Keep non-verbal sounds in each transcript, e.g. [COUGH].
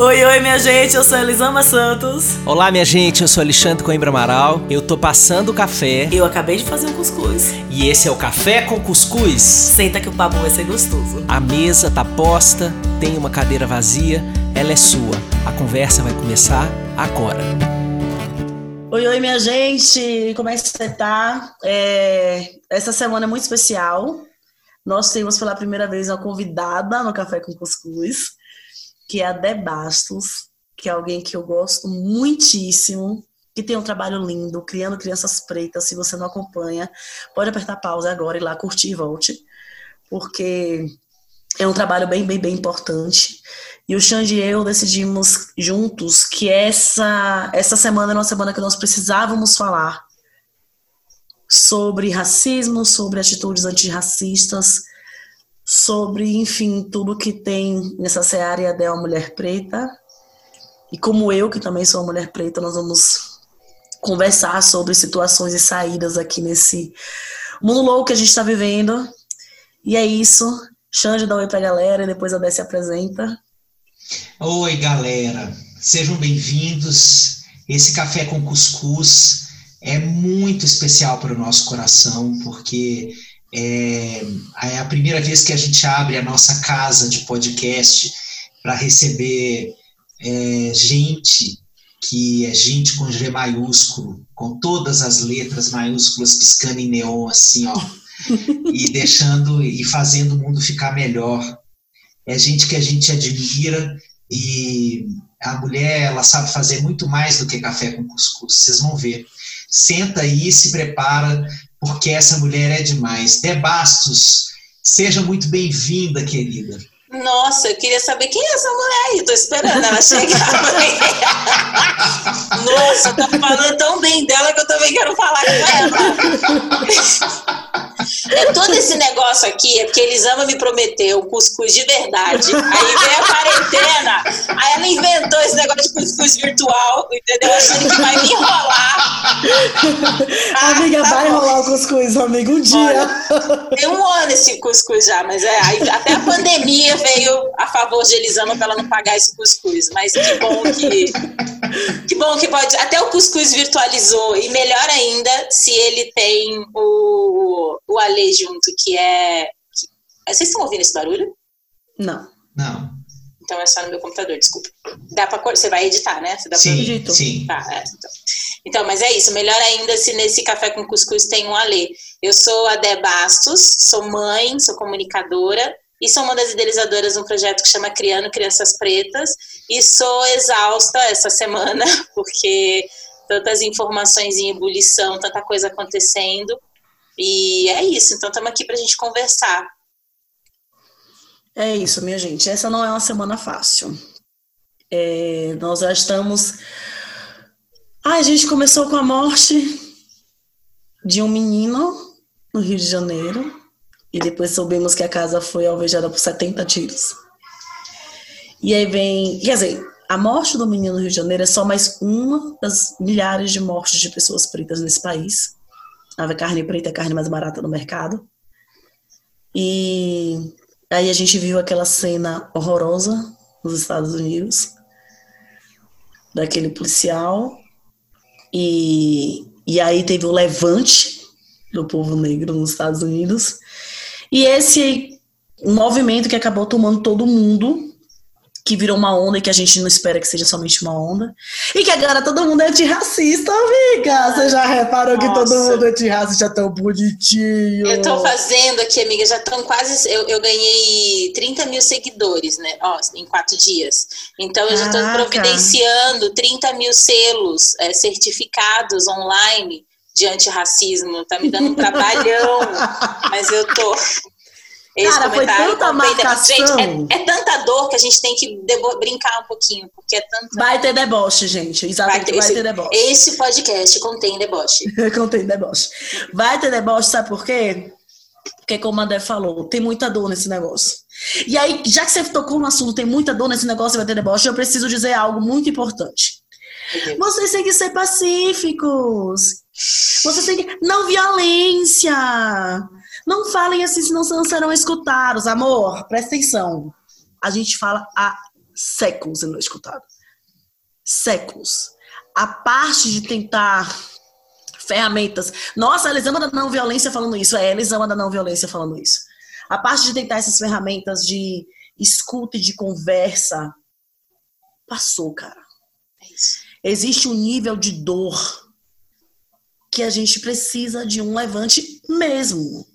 Oi, oi, minha gente, eu sou Elisama Santos. Olá, minha gente, eu sou Alexandre Coimbra Amaral. Eu tô passando o café. Eu acabei de fazer um cuscuz. E esse é o Café com Cuscuz. Senta que o papo vai ser gostoso. A mesa tá posta, tem uma cadeira vazia, ela é sua. A conversa vai começar agora. Oi, oi, minha gente, como é que você tá? É... Essa semana é muito especial. Nós temos pela primeira vez uma convidada no Café com Cuscuz que é a Dé Bastos, que é alguém que eu gosto muitíssimo, que tem um trabalho lindo, criando crianças pretas. Se você não acompanha, pode apertar pausa agora e lá curtir e volte, porque é um trabalho bem, bem, bem importante. E o Xande e eu decidimos juntos que essa, essa semana é uma semana que nós precisávamos falar sobre racismo, sobre atitudes antirracistas, sobre, enfim, tudo que tem nessa seara a uma mulher preta. E como eu, que também sou uma mulher preta, nós vamos conversar sobre situações e saídas aqui nesse mundo louco que a gente está vivendo. E é isso. Xande, dá um oi pra galera e depois a Dé se apresenta. Oi, galera. Sejam bem-vindos. Esse café com cuscuz é muito especial para o nosso coração, porque é, é a primeira vez que a gente abre a nossa casa de podcast para receber é, gente que é gente com G maiúsculo, com todas as letras maiúsculas piscando em neon, assim, ó, [LAUGHS] e deixando e fazendo o mundo ficar melhor. É gente que a gente admira e a mulher, ela sabe fazer muito mais do que café com cuscuz, vocês vão ver. Senta aí, se prepara, porque essa mulher é demais. Debastos, seja muito bem-vinda, querida. Nossa, eu queria saber quem é essa mulher aí. Tô esperando ela chegar. [LAUGHS] Nossa, tá falando tão bem dela que eu também quero falar com ela. [LAUGHS] Todo esse negócio aqui é porque Elisama me prometeu cuscuz de verdade. Aí veio a quarentena, aí ela inventou esse negócio de cuscuz virtual, entendeu? Achando que vai me enrolar. Ah, amiga, tá vai bom. rolar o cuscuz, amigo, um dia. Olha, tem um ano esse cuscuz já, mas é, aí, até a pandemia veio a favor de Elisama para ela não pagar esse cuscuz. Mas que bom que. Que bom que pode. Até o cuscuz virtualizou. E melhor ainda se ele tem o, o Ale junto, que é. Que, vocês estão ouvindo esse barulho? Não. Não. Então é só no meu computador, desculpa. Dá pra, você vai editar, né? Você dá sim, pra... sim. Tá, é, então. então, mas é isso. Melhor ainda se nesse café com cuscuz tem um Ale. Eu sou a Dé Bastos, sou mãe, sou comunicadora e sou uma das idealizadoras de um projeto que chama Criando Crianças Pretas e sou exausta essa semana [LAUGHS] porque tantas informações em ebulição, tanta coisa acontecendo e é isso. Então estamos aqui para a gente conversar. É isso, minha gente. Essa não é uma semana fácil. É, nós já estamos. Ai, a gente começou com a morte de um menino no Rio de Janeiro e depois soubemos que a casa foi alvejada por 70 tiros. E aí vem. Quer dizer, a morte do menino no Rio de Janeiro é só mais uma das milhares de mortes de pessoas pretas nesse país. A carne preta carne mais barata no mercado. E aí a gente viu aquela cena horrorosa nos Estados Unidos, daquele policial. E, e aí teve o levante do povo negro nos Estados Unidos. E esse movimento que acabou tomando todo mundo, que virou uma onda e que a gente não espera que seja somente uma onda. E que agora todo mundo é antirracista, amiga. Você já reparou Nossa. que todo mundo é antirracista, tão bonitinho. Eu tô fazendo aqui, amiga, já estão quase. Eu, eu, ganhei 30 mil seguidores, né? Ó, em quatro dias. Então eu já estou providenciando 30 mil selos é, certificados online de antirracismo. Tá me dando um [LAUGHS] trabalhão, mas eu tô. Esse Cara, foi tanta marcação. Gente, é, é, tanta dor que a gente tem que brincar um pouquinho, porque é tanta... Vai ter deboche, gente. Exatamente, vai ter, vai esse, ter deboche. Esse podcast contém deboche. [LAUGHS] contém deboche. Vai ter deboche, sabe por quê? Porque, como a Dé falou, tem muita dor nesse negócio. E aí, já que você tocou no assunto, tem muita dor nesse negócio, vai ter deboche, eu preciso dizer algo muito importante. Vocês têm que ser pacíficos. Vocês têm que. Não violência. Não falem assim, senão não serão escutados. Amor, presta atenção. A gente fala há séculos não é escutado. Séculos. A parte de tentar ferramentas. Nossa, a Elisama da não violência falando isso. É, a Elisama da não violência falando isso. A parte de tentar essas ferramentas de escuta e de conversa passou, cara. É Existe um nível de dor que a gente precisa de um levante mesmo.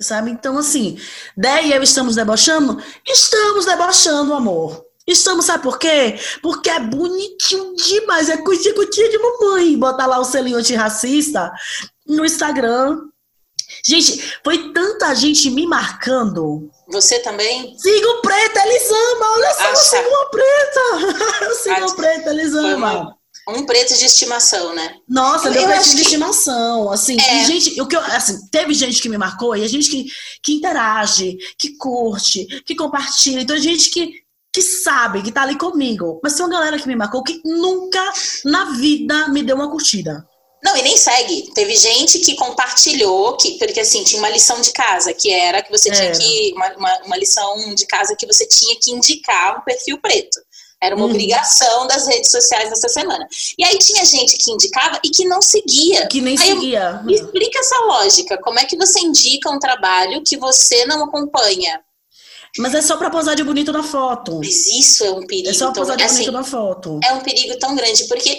Sabe? Então, assim, Dé e eu estamos debochando? Estamos debochando, amor. Estamos, sabe por quê? Porque é bonitinho demais, é coisinha de mamãe. Botar lá o selinho antirracista no Instagram. Gente, foi tanta gente me marcando. Você também? Sigo preta, Elisama. Olha só, ah, eu sigo uma preta. [LAUGHS] Eu sigo uma preta, Elisama. Um preto de estimação, né? Nossa, meu preto de que... estimação. Assim, é. gente, o que eu, assim, teve gente que me marcou e a gente que, que interage, que curte, que compartilha. Então, gente que, que sabe, que tá ali comigo. Mas tem uma galera que me marcou que nunca na vida me deu uma curtida. Não, e nem segue. Teve gente que compartilhou, que, porque assim, tinha uma lição de casa, que era que você tinha que. Uma, uma, uma lição de casa que você tinha que indicar um perfil preto. Era uma uhum. obrigação das redes sociais nessa semana. E aí tinha gente que indicava e que não seguia. Que nem aí seguia. Eu, me explica essa lógica. Como é que você indica um trabalho que você não acompanha? Mas é só pra posar de bonito na foto. Mas isso é um perigo. É só posar de bonito assim, na foto. É um perigo tão grande, porque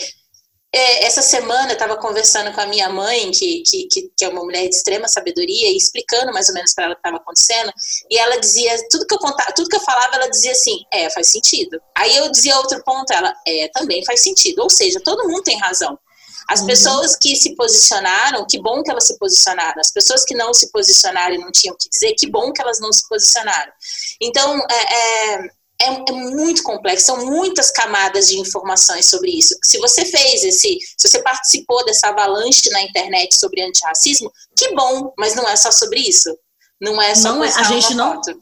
é, essa semana eu estava conversando com a minha mãe, que, que, que, é uma mulher de extrema sabedoria, e explicando mais ou menos para ela o que estava acontecendo. E ela dizia, tudo que eu contava, tudo que eu falava, ela dizia assim, é, faz sentido. Aí eu dizia outro ponto, ela, é, também faz sentido. Ou seja, todo mundo tem razão. As uhum. pessoas que se posicionaram, que bom que elas se posicionaram. As pessoas que não se posicionaram e não tinham o que dizer, que bom que elas não se posicionaram. Então, é, é é, é, muito complexo, são muitas camadas de informações sobre isso. Se você fez esse, se você participou dessa avalanche na internet sobre antirracismo, que bom, mas não é só sobre isso. Não é só não é, a gente não foto.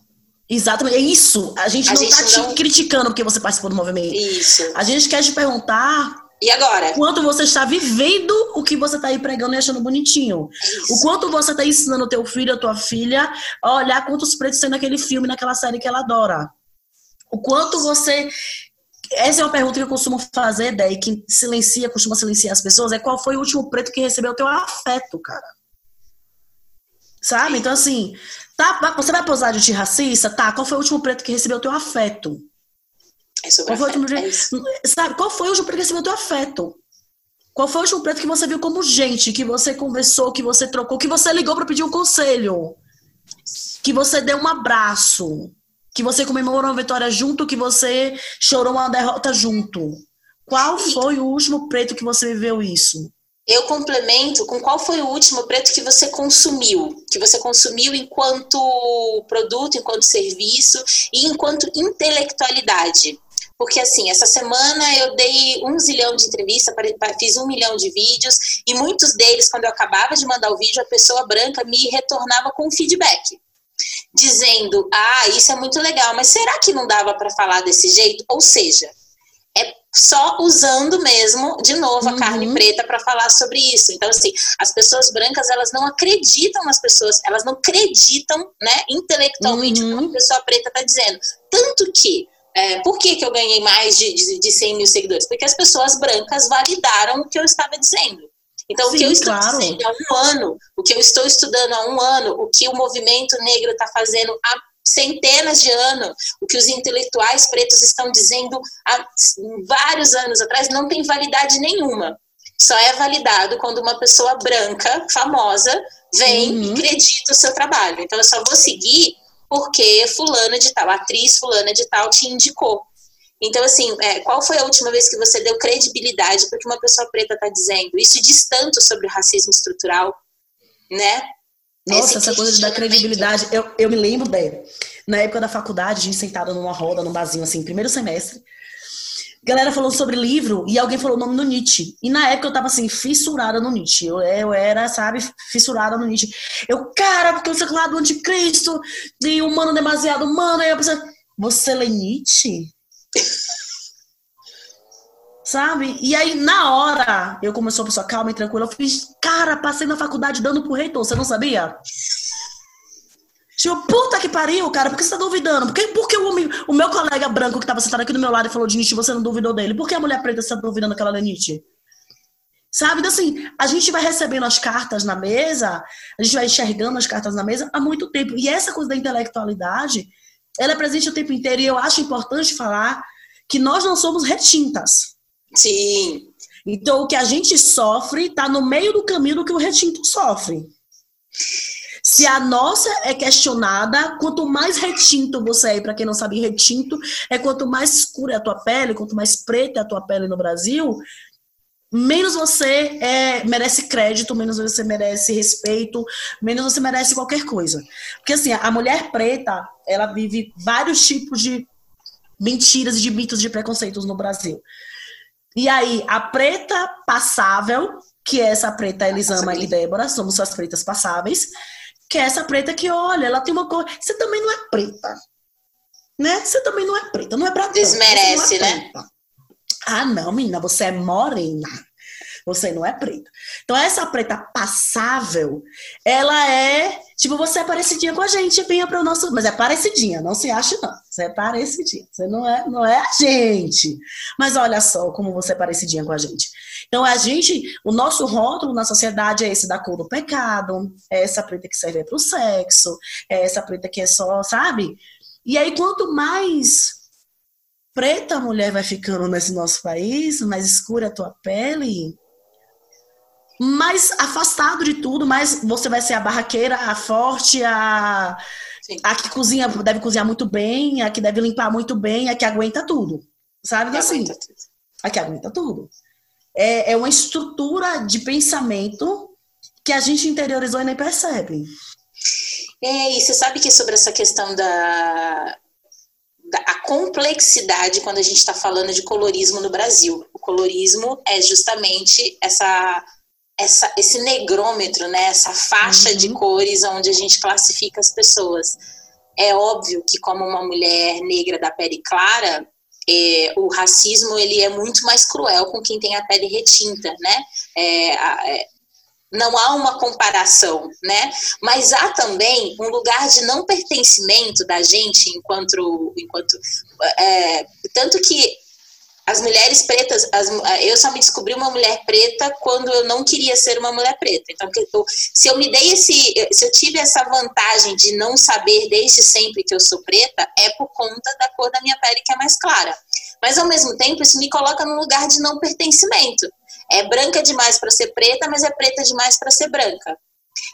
Exatamente, é isso. A gente a não gente tá não... te criticando porque você participou do movimento. Isso. A gente quer te perguntar e agora? Quanto você está vivendo o que você está aí pregando e achando bonitinho. Isso. O quanto você está ensinando o teu filho, a tua filha, a olhar quantos pretos tem naquele filme, naquela série que ela adora. O quanto você. Essa é uma pergunta que eu costumo fazer, Dé, que silencia, costuma silenciar as pessoas, é qual foi o último preto que recebeu o teu afeto, cara? Sabe? Então, assim, tá, você vai posar de antirracista? Tá, qual foi o último preto que recebeu o teu afeto? É qual foi o último, é sabe, qual foi o último preto que recebeu o teu afeto? Qual foi o último preto que você viu como gente, que você conversou, que você trocou, que você ligou para pedir um conselho? Que você deu um abraço? Que você comemorou uma vitória junto, que você chorou uma derrota junto. Qual foi o último preto que você viveu isso? Eu complemento com qual foi o último preto que você consumiu, que você consumiu enquanto produto, enquanto serviço e enquanto intelectualidade. Porque assim, essa semana eu dei um zilhão de entrevistas, fiz um milhão de vídeos, e muitos deles, quando eu acabava de mandar o vídeo, a pessoa branca me retornava com feedback dizendo: ah, isso é muito legal, mas será que não dava para falar desse jeito? Ou seja, é só usando mesmo, de novo, a uhum. carne preta para falar sobre isso. Então, assim, as pessoas brancas, elas não acreditam nas pessoas, elas não acreditam, né, intelectualmente uhum. que a pessoa preta está dizendo. Tanto que é, por que, que eu ganhei mais de, de, de 100 mil seguidores? Porque as pessoas brancas validaram o que eu estava dizendo. Então, Sim, o que eu estou claro. dizendo há um ano, o que eu estou estudando há um ano, o que o movimento negro está fazendo há centenas de anos, o que os intelectuais pretos estão dizendo há vários anos atrás, não tem validade nenhuma. Só é validado quando uma pessoa branca, famosa, vem uhum. e acredita o seu trabalho. Então, eu só vou seguir porque fulana de tal, atriz fulana de tal te indicou. Então, assim, é, qual foi a última vez que você deu credibilidade para que uma pessoa preta está dizendo? Isso diz tanto sobre o racismo estrutural, né? Nossa, Esse essa coisa de dar credibilidade. Eu, eu me lembro bem, na época da faculdade, a gente sentada numa roda, num barzinho, assim, primeiro semestre. Galera falou sobre livro e alguém falou o nome do Nietzsche. E na época eu tava assim, fissurada no Nietzsche. Eu, eu era, sabe, fissurada no Nietzsche. Eu, cara, porque eu sei lá do anticristo, de humano demasiado humano. Aí eu pensei, você lê Nietzsche? Sabe? E aí, na hora, eu, sou uma pessoa calma e tranquila, eu fiz, cara, passei na faculdade dando pro reitor, você não sabia? Tipo, puta que pariu, cara, por que você tá duvidando? Por que, por que o, homem, o meu colega branco que tava sentado aqui do meu lado e falou Nietzsche, você não duvidou dele? Por que a mulher preta está duvidando que ela é Nietzsche? Sabe? Então, assim, a gente vai recebendo as cartas na mesa, a gente vai enxergando as cartas na mesa há muito tempo. E essa coisa da intelectualidade, ela é presente o tempo inteiro. E eu acho importante falar que nós não somos retintas. Sim. Então, o que a gente sofre está no meio do caminho do que o retinto sofre. Se a nossa é questionada, quanto mais retinto você é, para quem não sabe, retinto é quanto mais escura é a tua pele, quanto mais preta é a tua pele no Brasil, menos você é, merece crédito, menos você merece respeito, menos você merece qualquer coisa. Porque assim, a mulher preta, ela vive vários tipos de mentiras e de mitos de preconceitos no Brasil. E aí, a preta passável, que é essa preta Elisama e Débora, somos as pretas passáveis, que é essa preta que, olha, ela tem uma cor. Você também não é preta. Né? Você também não é preta, não é pra Desmerece, é né? Ah, não, menina, você é morena. Você não é preta. Então, essa preta passável, ela é. Tipo, você é parecidinha com a gente, venha para o nosso. Mas é parecidinha, não se ache, não. Você é parecidinha. Você não é, não é a gente. Mas olha só como você é parecidinha com a gente. Então, a gente, o nosso rótulo na sociedade é esse da cor do pecado, é essa preta que serve para o sexo, é essa preta que é só, sabe? E aí, quanto mais preta a mulher vai ficando nesse nosso país, mais escura a tua pele, mais afastado de tudo, mais você vai ser a barraqueira, a forte, a, a que cozinha, deve cozinhar muito bem, a que deve limpar muito bem, a que aguenta tudo. Sabe? Que assim, aguenta tudo. A que aguenta tudo. É, é uma estrutura de pensamento que a gente interiorizou e nem percebe. É, e você sabe que sobre essa questão da, a complexidade quando a gente está falando de colorismo no Brasil. O colorismo é justamente essa, essa esse negrômetro, né? essa faixa uhum. de cores onde a gente classifica as pessoas. É óbvio que como uma mulher negra da pele clara, é, o racismo ele é muito mais cruel com quem tem a pele retinta, né? É, é, não há uma comparação, né? Mas há também um lugar de não pertencimento da gente enquanto, enquanto é, tanto que as mulheres pretas, as, eu só me descobri uma mulher preta quando eu não queria ser uma mulher preta. Então, se eu me dei esse, se eu tive essa vantagem de não saber desde sempre que eu sou preta, é por conta da cor da minha pele que é mais clara. Mas ao mesmo tempo, isso me coloca num lugar de não pertencimento é branca demais para ser preta, mas é preta demais para ser branca.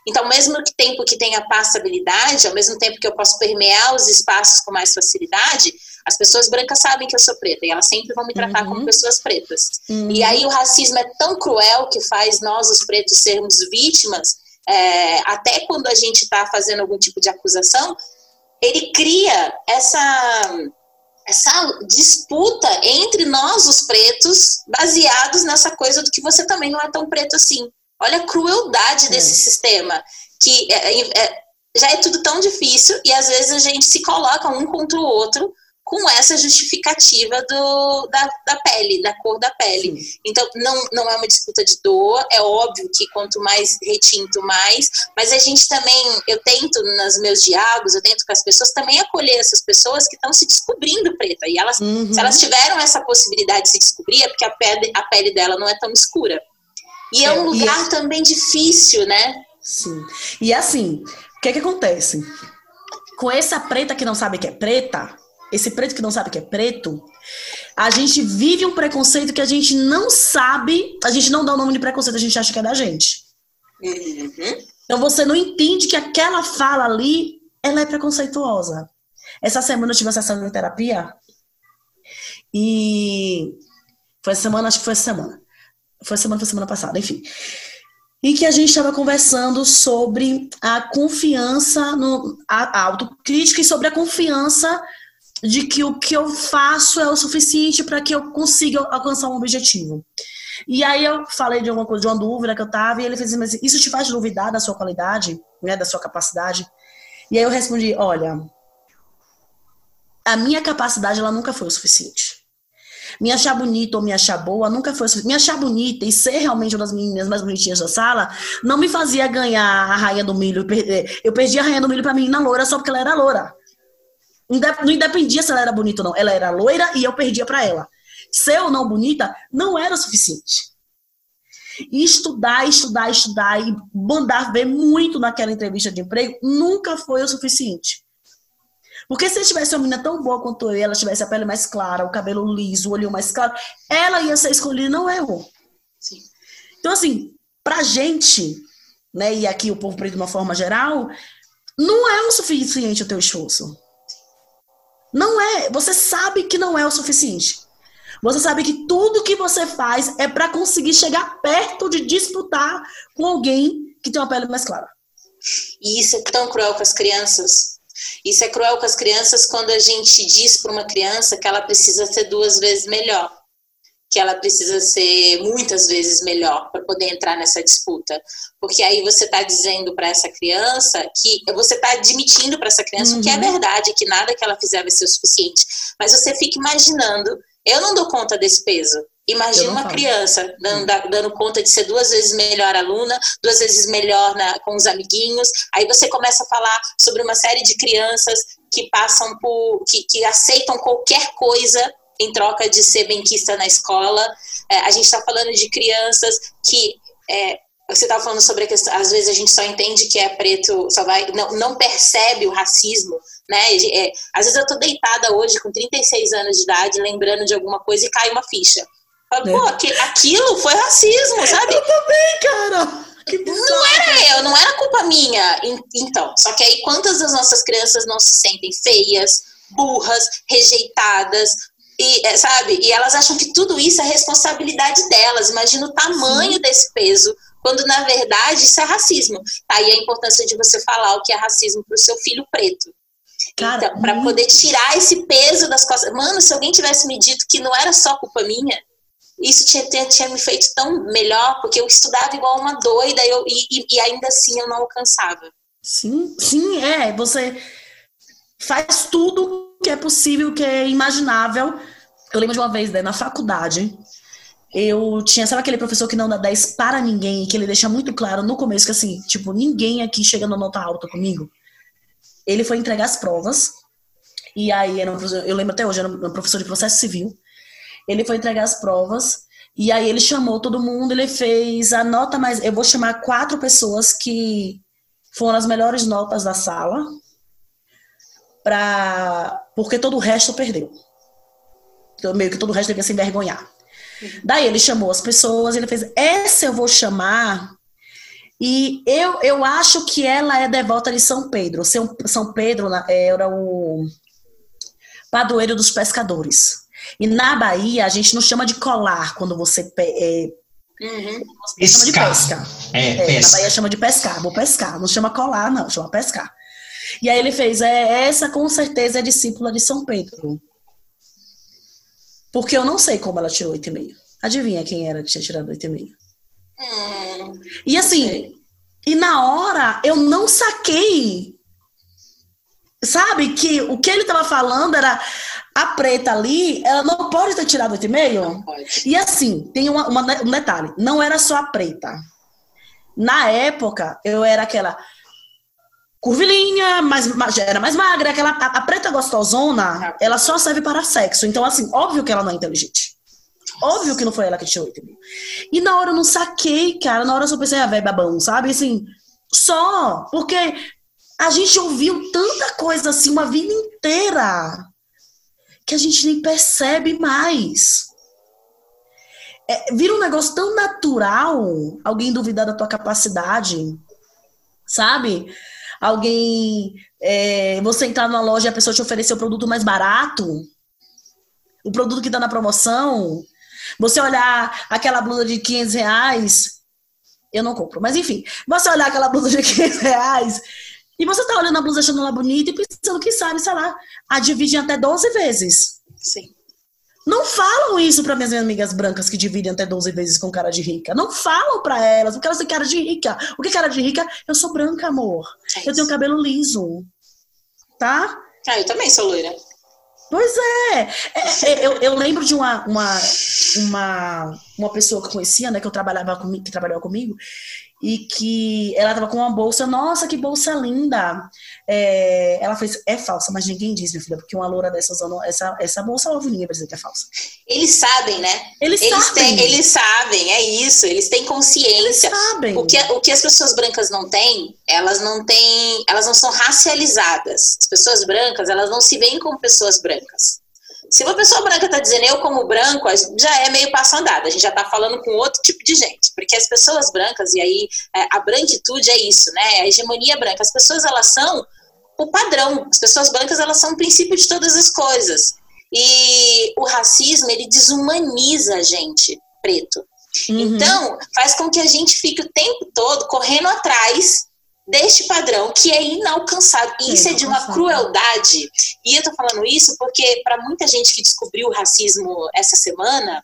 Então, mesmo que tempo que tenha passabilidade, ao mesmo tempo que eu posso permear os espaços com mais facilidade, as pessoas brancas sabem que eu sou preta e elas sempre vão me tratar uhum. como pessoas pretas. Uhum. E aí o racismo é tão cruel que faz nós, os pretos, sermos vítimas, é, até quando a gente está fazendo algum tipo de acusação, ele cria essa essa disputa entre nós, os pretos, baseados nessa coisa do que você também não é tão preto assim. Olha a crueldade é. desse sistema, que é, é, já é tudo tão difícil e às vezes a gente se coloca um contra o outro com essa justificativa do, da, da pele, da cor da pele. Sim. Então, não, não é uma disputa de dor, é óbvio que quanto mais retinto, mais, mas a gente também, eu tento nos meus diálogos, eu tento com as pessoas também acolher essas pessoas que estão se descobrindo preta, e elas, uhum. se elas tiveram essa possibilidade de se descobrir, é porque a pele, a pele dela não é tão escura. E é, é um lugar e... também difícil, né? Sim. E assim, o que que acontece? Com essa preta que não sabe que é preta, esse preto que não sabe que é preto, a gente vive um preconceito que a gente não sabe, a gente não dá o nome de preconceito, a gente acha que é da gente. Uhum. Então você não entende que aquela fala ali, ela é preconceituosa. Essa semana eu tive uma sessão de terapia e foi semana, acho que foi semana. Foi semana, foi semana passada, enfim. E que a gente estava conversando sobre a confiança, no, a, a autocrítica e sobre a confiança de que o que eu faço é o suficiente para que eu consiga alcançar um objetivo. E aí eu falei de uma coisa, de uma dúvida que eu tava, e ele fez assim, mas isso te faz duvidar da sua qualidade, né, da sua capacidade? E aí eu respondi, olha, a minha capacidade ela nunca foi o suficiente. Me achar bonita ou me achar boa nunca foi Me achar bonita e ser realmente uma das meninas mais bonitinhas da sala não me fazia ganhar a rainha do milho. Eu perdi a rainha do milho pra menina loura só porque ela era loura. Não independia se ela era bonita ou não. Ela era loira e eu perdia para ela. Ser ou não bonita não era o suficiente. E estudar, estudar, estudar e mandar ver muito naquela entrevista de emprego nunca foi o suficiente. Porque se tivesse uma menina tão boa quanto eu, ela tivesse a pele mais clara, o cabelo liso, o olho mais claro, ela ia ser escolhida, não eu. Sim. Então, assim, pra gente, né, e aqui o povo preto de uma forma geral, não é o suficiente o teu esforço. Não é. Você sabe que não é o suficiente. Você sabe que tudo que você faz é para conseguir chegar perto de disputar com alguém que tem uma pele mais clara. E isso é tão cruel com as crianças. Isso é cruel com as crianças quando a gente diz para uma criança que ela precisa ser duas vezes melhor, que ela precisa ser muitas vezes melhor para poder entrar nessa disputa. Porque aí você está dizendo para essa criança que você está admitindo para essa criança uhum. que é uhum. verdade, que nada que ela fizer vai ser o suficiente. Mas você fica imaginando, eu não dou conta desse peso. Imagina uma criança dando, dando, conta de ser duas vezes melhor aluna, duas vezes melhor na, com os amiguinhos. Aí você começa a falar sobre uma série de crianças que passam por. que, que aceitam qualquer coisa em troca de ser benquista na escola. É, a gente está falando de crianças que. É, você estava falando sobre a questão, às vezes a gente só entende que é preto, só vai, não, não percebe o racismo, né? É, às vezes eu tô deitada hoje com 36 anos de idade, lembrando de alguma coisa e cai uma ficha. Falo, Pô, é. aquilo foi racismo, sabe? Eu também, cara. Não era eu, não era culpa minha. Então, só que aí quantas das nossas crianças não se sentem feias, burras, rejeitadas, e, é, sabe? E elas acham que tudo isso é responsabilidade delas. Imagina o tamanho Sim. desse peso, quando na verdade isso é racismo. Tá aí a importância de você falar o que é racismo para o seu filho preto. Cara, então, para poder tirar esse peso das costas. Mano, se alguém tivesse me dito que não era só culpa minha, isso tinha, tinha, tinha, me feito tão melhor, porque eu estudava igual uma doida eu, e, e, ainda assim eu não alcançava. Sim, sim, é. Você faz tudo que é possível, que é imaginável. Eu lembro de uma vez, né, na faculdade, eu tinha, sabe aquele professor que não dá 10 para ninguém, que ele deixa muito claro no começo que assim, tipo, ninguém aqui chega na nota alta comigo. Ele foi entregar as provas, e aí um eu lembro até hoje, era um professor de processo civil, ele foi entregar as provas e aí ele chamou todo mundo, ele fez a nota mais. Eu vou chamar quatro pessoas que foram as melhores notas da sala, pra, porque todo o resto perdeu. Então, meio que todo o resto devia se envergonhar. Daí ele chamou as pessoas, ele fez: essa eu vou chamar. E eu, eu acho que ela é devota de São Pedro. São Pedro era o padroeiro dos pescadores. E na Bahia, a gente não chama de colar quando você. É, uhum. chama de pesca. É, é, pesca. Na Bahia chama de pescar. Vou pescar. Não chama colar, não, chama pescar. E aí ele fez: é, essa com certeza é discípula de São Pedro. Porque eu não sei como ela tirou 8,5. Adivinha quem era que tinha tirado 8,5? Hum, e assim, e na hora eu não saquei. Sabe que o que ele estava falando era a preta ali, ela não pode ter tirado 8,5? E assim, tem uma, uma, um detalhe: não era só a preta. Na época, eu era aquela curvilínea, mais, era mais magra, aquela a, a, preta gostosona, ela só serve para sexo. Então, assim, óbvio que ela não é inteligente. Óbvio que não foi ela que tirou 8 mil. E na hora eu não saquei, cara. Na hora eu só pensei, ah, velho, babão, sabe? Assim, só. Porque a gente ouviu tanta coisa assim uma vida inteira que a gente nem percebe mais. É, vira um negócio tão natural alguém duvidar da tua capacidade, sabe? Alguém. É, você entrar numa loja e a pessoa te oferecer o produto mais barato, o produto que tá na promoção. Você olhar aquela blusa de 500 reais, eu não compro, mas enfim, você olhar aquela blusa de 500 reais e você tá olhando a blusa achando ela bonita e pensando que sabe, sei lá, a dividir até 12 vezes. Sim. Não falam isso para minhas amigas brancas que dividem até 12 vezes com cara de rica. Não falam para elas, porque elas têm cara de rica. O que é cara de rica? Eu sou branca, amor. É eu tenho cabelo liso. Tá? Ah, eu também sou loira. Pois é. é, é eu, eu, lembro de uma, uma, uma, uma pessoa que eu conhecia, né, que eu trabalhava comigo, que trabalhava comigo, e que ela tava com uma bolsa, nossa, que bolsa linda. É, ela fez, é falsa, mas ninguém diz, minha filha, porque uma loura dessa usando essa, essa bolsa, óbvio, ninguém vai dizer que é falsa. Eles sabem, né? Eles, eles sabem. Têm, eles sabem, é isso, eles têm consciência. Eles sabem. O que, o que as pessoas brancas não têm, elas não têm, elas não são racializadas. As pessoas brancas, elas não se veem como pessoas brancas. Se uma pessoa branca está dizendo eu como branco, já é meio passo andado. A gente já está falando com outro tipo de gente. Porque as pessoas brancas, e aí é, a branquitude é isso, né? A hegemonia branca. As pessoas, elas são o padrão. As pessoas brancas, elas são o princípio de todas as coisas. E o racismo, ele desumaniza a gente, preto. Uhum. Então, faz com que a gente fique o tempo todo correndo atrás deste padrão que é inalcançável. E isso é de uma crueldade. E eu tô falando isso porque, para muita gente que descobriu o racismo essa semana,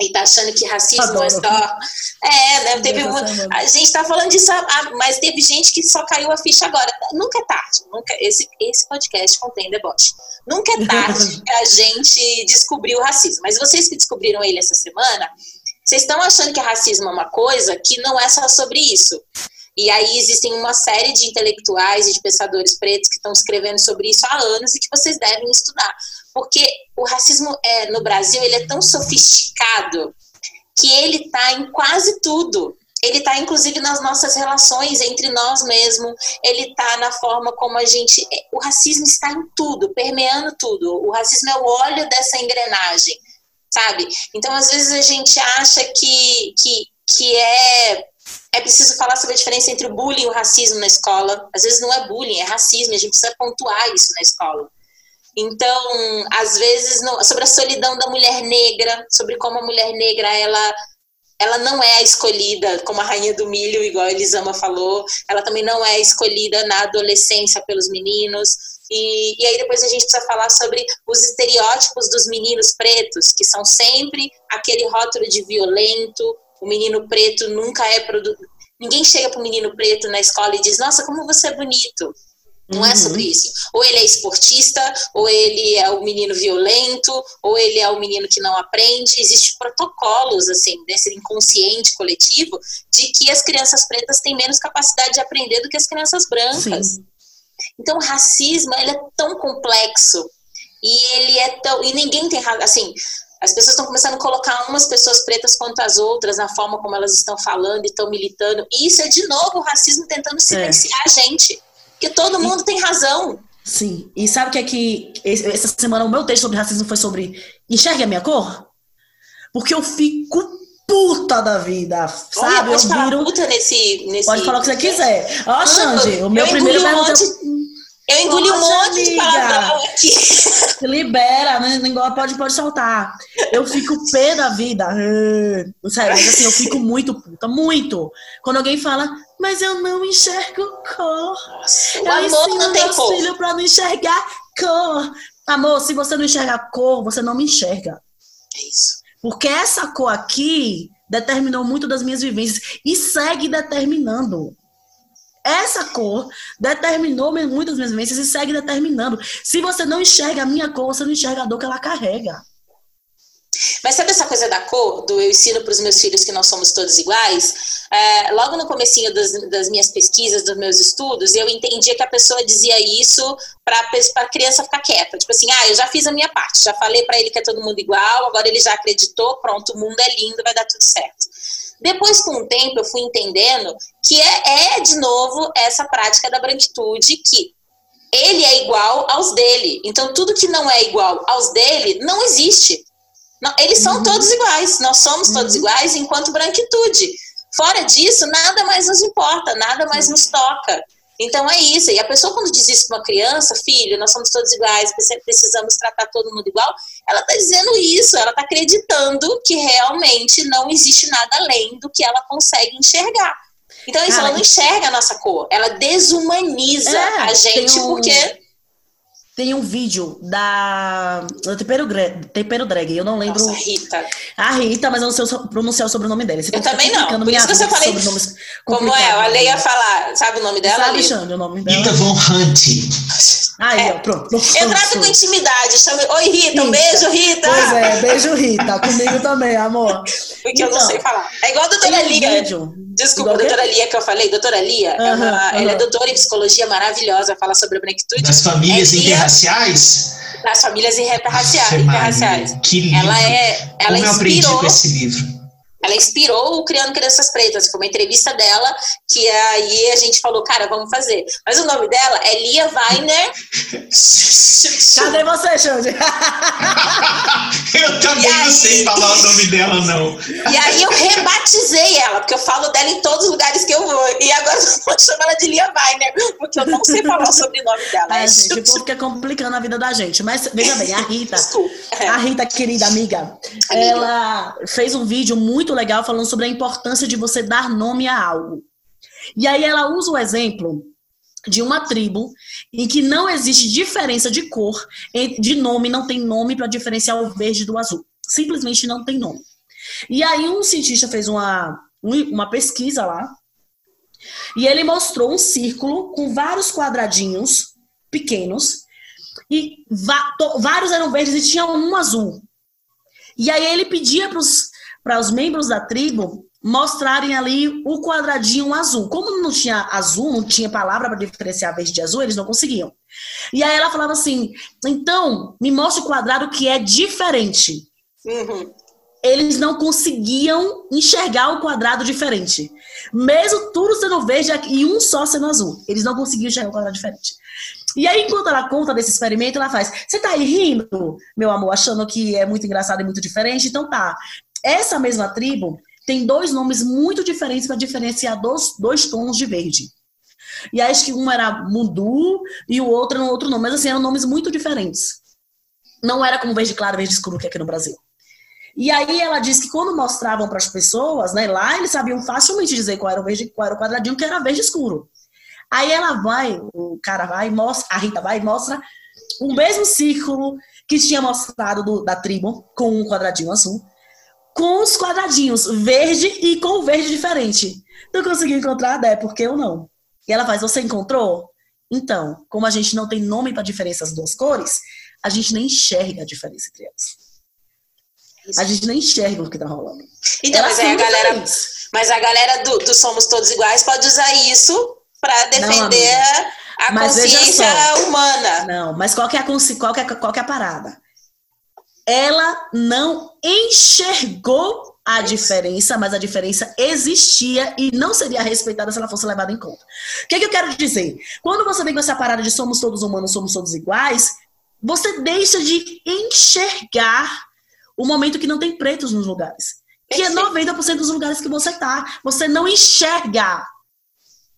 e tá achando que racismo Adoro. é só. É, né? Teve A gente tá falando disso, mas teve gente que só caiu a ficha agora. Nunca é tarde. Nunca, esse, esse podcast contém deboche. Nunca é tarde [LAUGHS] a gente descobrir o racismo. Mas vocês que descobriram ele essa semana, vocês estão achando que racismo é uma coisa que não é só sobre isso. E aí existem uma série de intelectuais e de pensadores pretos que estão escrevendo sobre isso há anos e que vocês devem estudar. Porque o racismo é, no Brasil ele é tão sofisticado que ele está em quase tudo. Ele está, inclusive, nas nossas relações entre nós mesmos. Ele está na forma como a gente. É, o racismo está em tudo, permeando tudo. O racismo é o óleo dessa engrenagem, sabe? Então, às vezes, a gente acha que, que, que é é preciso falar sobre a diferença entre o bullying e o racismo na escola. Às vezes não é bullying, é racismo, a gente precisa pontuar isso na escola. Então, às vezes, sobre a solidão da mulher negra, sobre como a mulher negra ela ela não é escolhida como a rainha do milho, igual a Elisama falou, ela também não é escolhida na adolescência pelos meninos. E, e aí depois a gente precisa falar sobre os estereótipos dos meninos pretos, que são sempre aquele rótulo de violento, o menino preto nunca é produto. Ninguém chega para o menino preto na escola e diz: Nossa, como você é bonito. Não uhum. é sobre uhum. isso. Ou ele é esportista, ou ele é o menino violento, ou ele é o menino que não aprende. Existem protocolos, assim, desse inconsciente coletivo, de que as crianças pretas têm menos capacidade de aprender do que as crianças brancas. Sim. Então, o racismo, ele é tão complexo. E ele é tão. E ninguém tem. Assim, as pessoas estão começando a colocar umas pessoas pretas contra as outras na forma como elas estão falando e estão militando. E isso é, de novo, o racismo tentando silenciar é. a gente. Porque todo mundo e, tem razão. Sim. E sabe o que é que essa semana o meu texto sobre racismo foi sobre enxergue a minha cor? Porque eu fico puta da vida, sabe? Olha, eu viro... puta nesse, nesse... Pode falar o que você quiser. Ó, Xande, o meu primeiro... Um monte... Eu engoli Poxa, um monte amiga. de palavrão aqui. [LAUGHS] Libera, né? Pode, pode soltar. Eu fico pé da vida. Sério, mas assim, eu fico muito puta, muito. Quando alguém fala, mas eu não enxergo cor. Nossa, o amor não tem cor. filho pra não enxergar cor. Amor, se você não enxerga cor, você não me enxerga. É isso. Porque essa cor aqui determinou muito das minhas vivências e segue determinando. Essa cor determinou muitas minhas vivências e segue determinando. Se você não enxerga a minha cor, você não enxerga a dor que ela carrega. Mas sabe essa coisa da cor, do eu ensino para os meus filhos que nós somos todos iguais? É, logo no comecinho das, das, minhas pesquisas, dos meus estudos, eu entendia que a pessoa dizia isso para a criança ficar quieta. Tipo assim, ah, eu já fiz a minha parte, já falei para ele que é todo mundo igual, agora ele já acreditou, pronto, o mundo é lindo, vai dar tudo certo. Depois, com o tempo, eu fui entendendo que é, é de novo essa prática da branquitude que ele é igual aos dele. Então, tudo que não é igual aos dele não existe. Não, eles são uhum. todos iguais, nós somos todos uhum. iguais enquanto branquitude. Fora disso, nada mais nos importa, nada mais nos toca. Então é isso. E a pessoa, quando diz isso para uma criança, filho, nós somos todos iguais, precisamos tratar todo mundo igual, ela está dizendo isso, ela está acreditando que realmente não existe nada além do que ela consegue enxergar. Então, isso, Cara, ela não enxerga a nossa cor, ela desumaniza é, a gente um... porque tem um vídeo da, Tempero, Tempero Drag, eu não lembro. Nossa, Rita. A Rita, mas eu não sei pronunciar o sobrenome dela. eu também não, por isso que você falei. Como é, a Leia ia falar, sabe o nome dela? Sabe, Xande, o nome dela? Rita Von Hunt. Aí, é. ó, pronto. Eu trato com intimidade, chamo... Oi, Rita, Rita, um beijo, Rita. Pois é, beijo, Rita, comigo também, amor. Porque então, eu não então, sei falar. É igual a doutora Lia. Vídeo. Desculpa, igual doutora Lia que eu falei, doutora Lia, uh -huh, é uma, uh -huh. ela é doutora em psicologia maravilhosa, fala sobre a branquitude. Das famílias é interraciais? das famílias interraciais. Que lindo. Ela é, ela Como inspirou, eu aprendi com esse livro. Ela inspirou o Criando Crianças Pretas. Foi uma entrevista dela que aí a gente falou, cara, vamos fazer. Mas o nome dela é Lia Weiner. [LAUGHS] Cadê você, Xande? [LAUGHS] eu também aí, não sei falar o nome dela, não. E aí eu rebatizei ela, porque eu falo dela em todos os lugares que eu vou. E agora eu vou chamar ela de Lia Weiner, porque eu não sei falar o sobrenome dela. É, gente, o povo fica complicando a vida da gente. Mas veja bem, a Rita, Desculpa. a Rita, querida amiga, amiga, ela fez um vídeo muito legal falando sobre a importância de você dar nome a algo. E aí ela usa o exemplo de uma tribo em que não existe diferença de cor, de nome, não tem nome para diferenciar o verde do azul. Simplesmente não tem nome. E aí um cientista fez uma, uma pesquisa lá, e ele mostrou um círculo com vários quadradinhos pequenos, e vários eram verdes e tinha um azul. E aí ele pedia para os para os membros da tribo mostrarem ali o quadradinho azul. Como não tinha azul, não tinha palavra para diferenciar verde de azul, eles não conseguiam. E aí ela falava assim: então, me mostra o quadrado que é diferente. Uhum. Eles não conseguiam enxergar o quadrado diferente. Mesmo tudo sendo verde e um só sendo azul. Eles não conseguiam enxergar o quadrado diferente. E aí, enquanto ela conta desse experimento, ela faz: Você tá aí rindo, meu amor, achando que é muito engraçado e muito diferente? Então tá. Essa mesma tribo tem dois nomes muito diferentes para diferenciar dois, dois tons de verde. E acho que um era Mundu e o outro era um outro nome, mas assim, eram nomes muito diferentes. Não era como verde claro, verde escuro que é aqui no Brasil. E aí ela diz que quando mostravam para as pessoas, né, lá eles sabiam facilmente dizer qual era o verde, qual era o quadradinho que era verde escuro. Aí ela vai, o cara vai, mostra, a Rita vai e mostra o mesmo círculo que tinha mostrado do, da tribo com um quadradinho azul com os quadradinhos verde e com o verde diferente. Não consegui encontrar, é porque eu não. E ela faz, você encontrou? Então, como a gente não tem nome para diferença das duas cores, a gente nem enxerga a diferença entre elas. A gente nem enxerga o que tá rolando. Então, mas aí a galera, mas a galera do, do, Somos Todos Iguais pode usar isso para defender não, a consciência humana. Não, mas qual que é a, qual que é, qual que é a parada? Ela não enxergou a diferença, mas a diferença existia e não seria respeitada se ela fosse levada em conta. O que, é que eu quero dizer? Quando você vem com essa parada de somos todos humanos, somos todos iguais, você deixa de enxergar o momento que não tem pretos nos lugares. Que é 90% dos lugares que você tá. Você não enxerga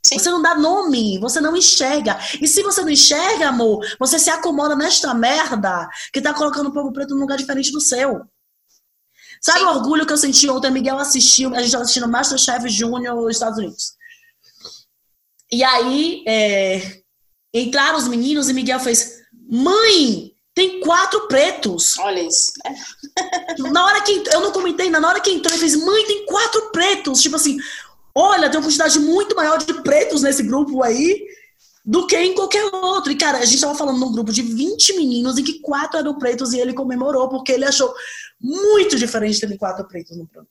Sim. Você não dá nome, você não enxerga. E se você não enxerga, amor, você se acomoda nesta merda que tá colocando o povo preto num lugar diferente do seu. Sabe Sim. o orgulho que eu senti ontem? Miguel assistiu, a gente tava assistindo Masterchef Júnior nos Estados Unidos. E aí, é, entraram os meninos e Miguel fez: Mãe, tem quatro pretos. Olha isso. [LAUGHS] na hora que eu não comentei, na hora que entrou, ele fez: Mãe, tem quatro pretos. Tipo assim, Olha, tem uma quantidade muito maior de pretos nesse grupo aí do que em qualquer outro. E, cara, a gente estava falando num grupo de 20 meninos em que quatro eram pretos e ele comemorou porque ele achou muito diferente ter quatro pretos no programa.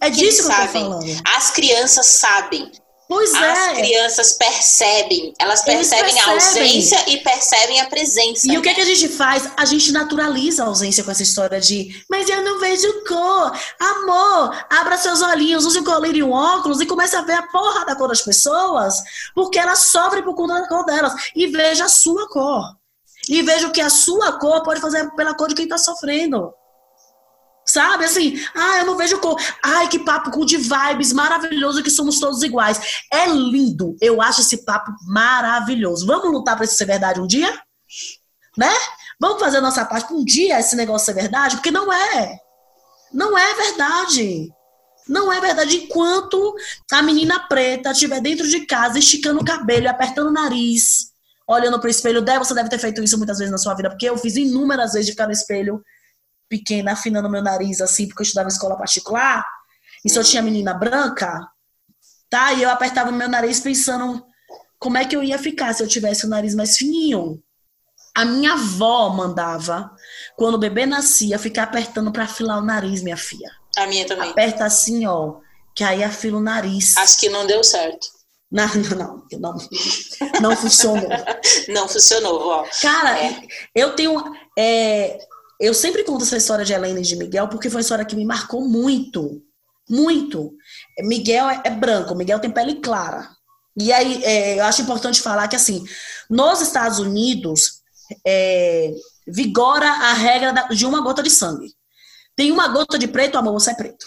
É disso que eu tô falando. As crianças sabem Pois As é. crianças percebem, elas percebem, percebem, a ausência e percebem a presença. E né? o que, é que a gente faz? A gente naturaliza a ausência com essa história de mas eu não vejo cor. Amor, abra seus olhinhos, use o colírio e um óculos e comece a ver a porra da cor das pessoas, porque elas sofrem por conta da cor delas. E veja a sua cor. E veja o que a sua cor pode fazer pela cor de quem está sofrendo. Sabe, assim, ah, eu não vejo cor. Ai, que papo good vibes, maravilhoso que somos todos iguais. É lindo. Eu acho esse papo maravilhoso. Vamos lutar para isso ser verdade um dia? Né? Vamos fazer a nossa parte um dia esse negócio ser verdade? Porque não é. Não é verdade. Não é verdade. Enquanto a menina preta estiver dentro de casa, esticando o cabelo, apertando o nariz, olhando pro espelho, você deve ter feito isso muitas vezes na sua vida, porque eu fiz inúmeras vezes de ficar no espelho pequena, afinando meu nariz, assim, porque eu estudava em escola particular, e só tinha menina branca, tá? E eu apertava meu nariz pensando como é que eu ia ficar se eu tivesse o nariz mais fininho. A minha avó mandava, quando o bebê nascia, ficar apertando para afilar o nariz, minha filha. A minha também. Aperta assim, ó, que aí afila o nariz. Acho que não deu certo. Não, [LAUGHS] não, não, não, não funcionou. [LAUGHS] não funcionou, ó. Cara, é. eu tenho. É, eu sempre conto essa história de Helena e de Miguel porque foi uma história que me marcou muito. Muito. Miguel é, é branco, Miguel tem pele clara. E aí, é, eu acho importante falar que, assim, nos Estados Unidos, é, vigora a regra da, de uma gota de sangue. Tem uma gota de preto, amor, você é preto.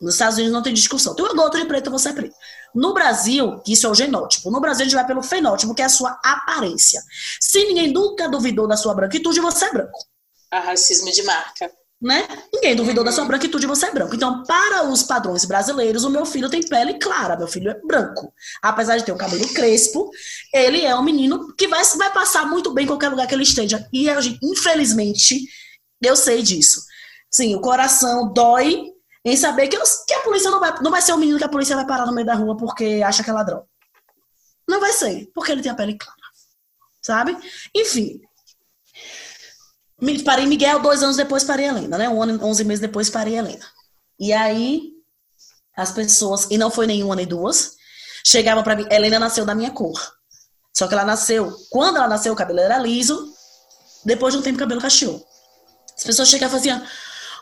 Nos Estados Unidos não tem discussão. Tem uma gota de preto, você é preto. No Brasil, isso é o genótipo. No Brasil, a gente vai pelo fenótipo, que é a sua aparência. Se ninguém nunca duvidou da sua branquitude, você é branco a racismo de marca. Né? Ninguém duvidou da sua branquitude, você é branco. Então, para os padrões brasileiros, o meu filho tem pele clara, meu filho é branco. Apesar de ter o cabelo crespo, ele é um menino que vai, vai passar muito bem em qualquer lugar que ele esteja. E, infelizmente, eu sei disso. Sim, o coração dói em saber que, eu, que a polícia não vai, não vai ser o menino que a polícia vai parar no meio da rua porque acha que é ladrão. Não vai ser, porque ele tem a pele clara. Sabe? Enfim, Parei Miguel, dois anos depois parei Helena, né? Um ano, onze meses depois parei Helena. E aí, as pessoas, e não foi nenhuma nem duas, chegavam para mim, Helena nasceu da minha cor. Só que ela nasceu, quando ela nasceu, o cabelo era liso, depois de um tempo o cabelo cacheou. As pessoas chegavam e faziam,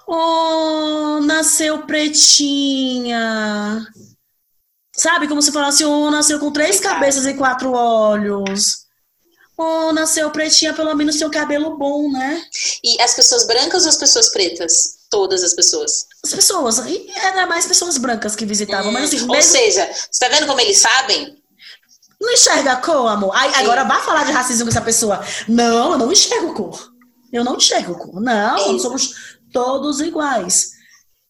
oh, nasceu pretinha. Sabe, como se falasse, oh, nasceu com três cabeças e quatro olhos. Oh, nasceu pretinha, pelo menos tem um cabelo bom, né? E as pessoas brancas ou as pessoas pretas? Todas as pessoas. As pessoas. E era mais pessoas brancas que visitavam. Hum, mas, assim, ou mesmo... seja, você tá vendo como eles sabem? Não enxerga a cor, amor. Aí, agora vai falar de racismo com essa pessoa. Não, eu não enxergo cor. Eu não enxergo cor. Não, somos todos iguais.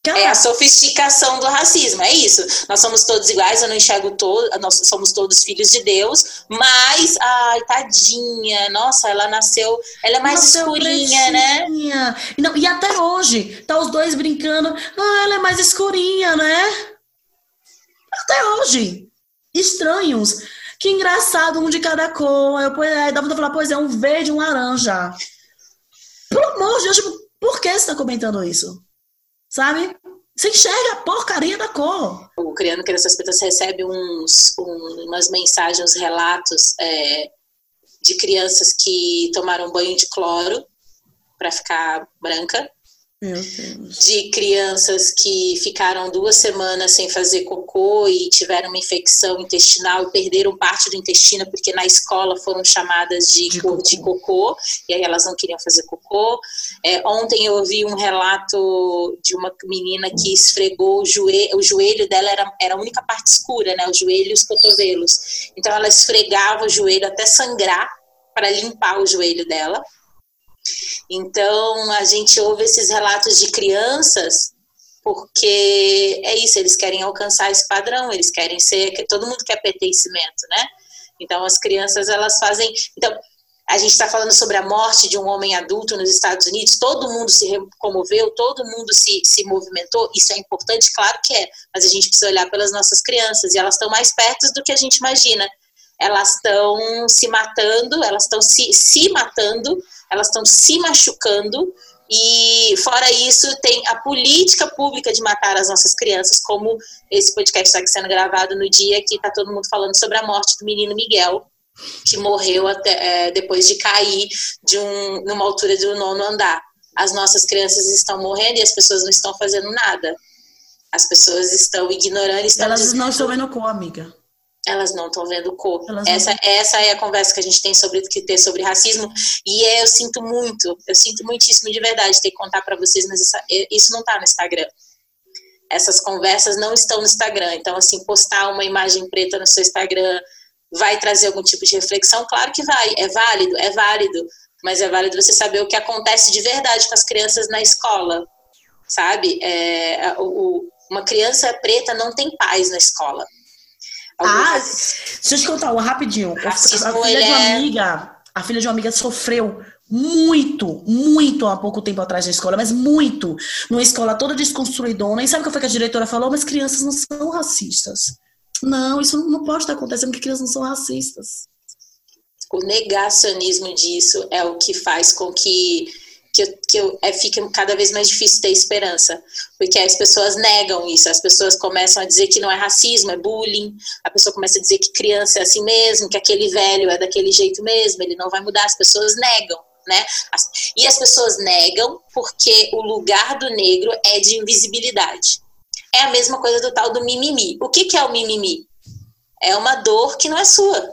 É a sofisticação do racismo, é isso. Nós somos todos iguais, eu não enxergo todo, nós somos todos filhos de Deus, mas, ai, tadinha, nossa, ela nasceu, ela é mais nasceu escurinha, né? E, não, e até hoje, tá os dois brincando, ah, ela é mais escurinha, né? Até hoje. Estranhos. Que engraçado, um de cada cor. Eu, aí dá pra falar, pois é, um verde e um laranja. Pelo amor de Deus, tipo, por que você tá comentando isso? Sabe? Você enxerga a porcaria da cor. O Criando Crianças Pretas recebe uns, um, umas mensagens, relatos é, de crianças que tomaram banho de cloro para ficar branca de crianças que ficaram duas semanas sem fazer cocô e tiveram uma infecção intestinal e perderam parte do intestino porque na escola foram chamadas de, de, cocô. de cocô e aí elas não queriam fazer cocô. É, ontem eu ouvi um relato de uma menina que esfregou o joelho, o joelho dela era, era a única parte escura, né? O joelho e os cotovelos. Então ela esfregava o joelho até sangrar para limpar o joelho dela então, a gente ouve esses relatos de crianças porque é isso, eles querem alcançar esse padrão, eles querem ser, todo mundo quer pertencimento, né? Então, as crianças, elas fazem. Então, a gente está falando sobre a morte de um homem adulto nos Estados Unidos, todo mundo se comoveu, todo mundo se, se movimentou, isso é importante, claro que é, mas a gente precisa olhar pelas nossas crianças, e elas estão mais perto do que a gente imagina. Elas estão se matando, elas estão se, se matando elas estão se machucando e fora isso tem a política pública de matar as nossas crianças, como esse podcast está sendo gravado no dia que está todo mundo falando sobre a morte do menino Miguel, que morreu até, é, depois de cair de um, numa altura do nono andar. As nossas crianças estão morrendo e as pessoas não estão fazendo nada. As pessoas estão ignorando. Estão Elas não estão vendo com, amiga elas não estão vendo cor. essa, essa é a conversa que a gente tem sobre que ter sobre racismo e é, eu sinto muito, eu sinto muitíssimo de verdade ter que contar para vocês, mas essa, isso não está no Instagram. Essas conversas não estão no Instagram. Então, assim, postar uma imagem preta no seu Instagram vai trazer algum tipo de reflexão? Claro que vai. É válido, é válido. Mas é válido você saber o que acontece de verdade com as crianças na escola, sabe? É, o, uma criança preta não tem paz na escola Ah, deixa eu te contar uma rapidinho. Racismo, a filha de uma é- amiga, a filha de uma amiga sofreu muito, muito há pouco tempo atrás na escola, mas muito. Numa escola toda desconstruidona. E sabe o que foi que a diretora falou? Mas crianças não são racistas. Não, isso não pode estar acontecendo, porque crianças não são racistas. o negacionismo disso é o que faz com que, que, que eu, é, fique cada vez mais difícil ter esperança. Porque as pessoas negam isso, as pessoas começam a dizer que não é racismo, é bullying, a pessoa começa a dizer que criança é assim mesmo, que aquele velho é daquele jeito mesmo, ele não vai mudar, as pessoas negam. Né? As, e as pessoas negam porque o lugar do negro é de invisibilidade. É a mesma coisa do tal do mimimi. O que, que é o mimimi? É uma dor que não é sua.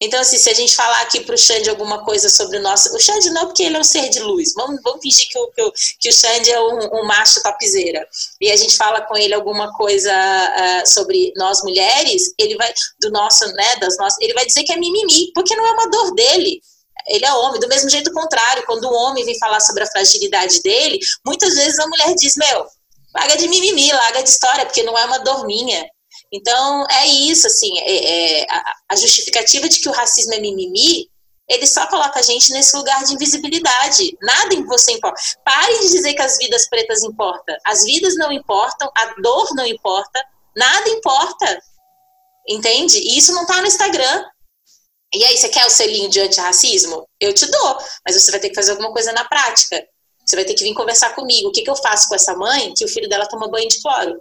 Então, assim, se a gente falar aqui pro Xande alguma coisa sobre o nosso. O Xande não, porque ele é um ser de luz. Vamos, vamos fingir que o, que o, que o Xande é um, um macho topzeira. E a gente fala com ele alguma coisa uh, sobre nós mulheres, ele vai. Do nosso, né? Das nossas. Ele vai dizer que é mimimi, porque não é uma dor dele. Ele é homem. Do mesmo jeito contrário, quando o homem vem falar sobre a fragilidade dele, muitas vezes a mulher diz: Meu, larga de mimimi, larga de história, porque não é uma dor minha. Então, é isso, assim, é, é, a, justificativa de que o racismo é mimimi, ele só coloca a gente nesse lugar de invisibilidade. Nada em você importa. Parem de dizer que as vidas pretas importam. As vidas não importam, a dor não importa, nada importa. Entende? E isso não tá no Instagram. E aí, você quer o selinho de antirracismo? Eu te dou, mas você vai ter que fazer alguma coisa na prática. Você vai ter que vir conversar comigo. O que, que eu faço com essa mãe que o filho dela toma banho de cloro?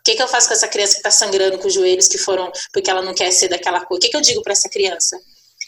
O que, que eu faço com essa criança que está sangrando com os joelhos que foram porque ela não quer ser daquela cor? O que, que eu digo para essa criança?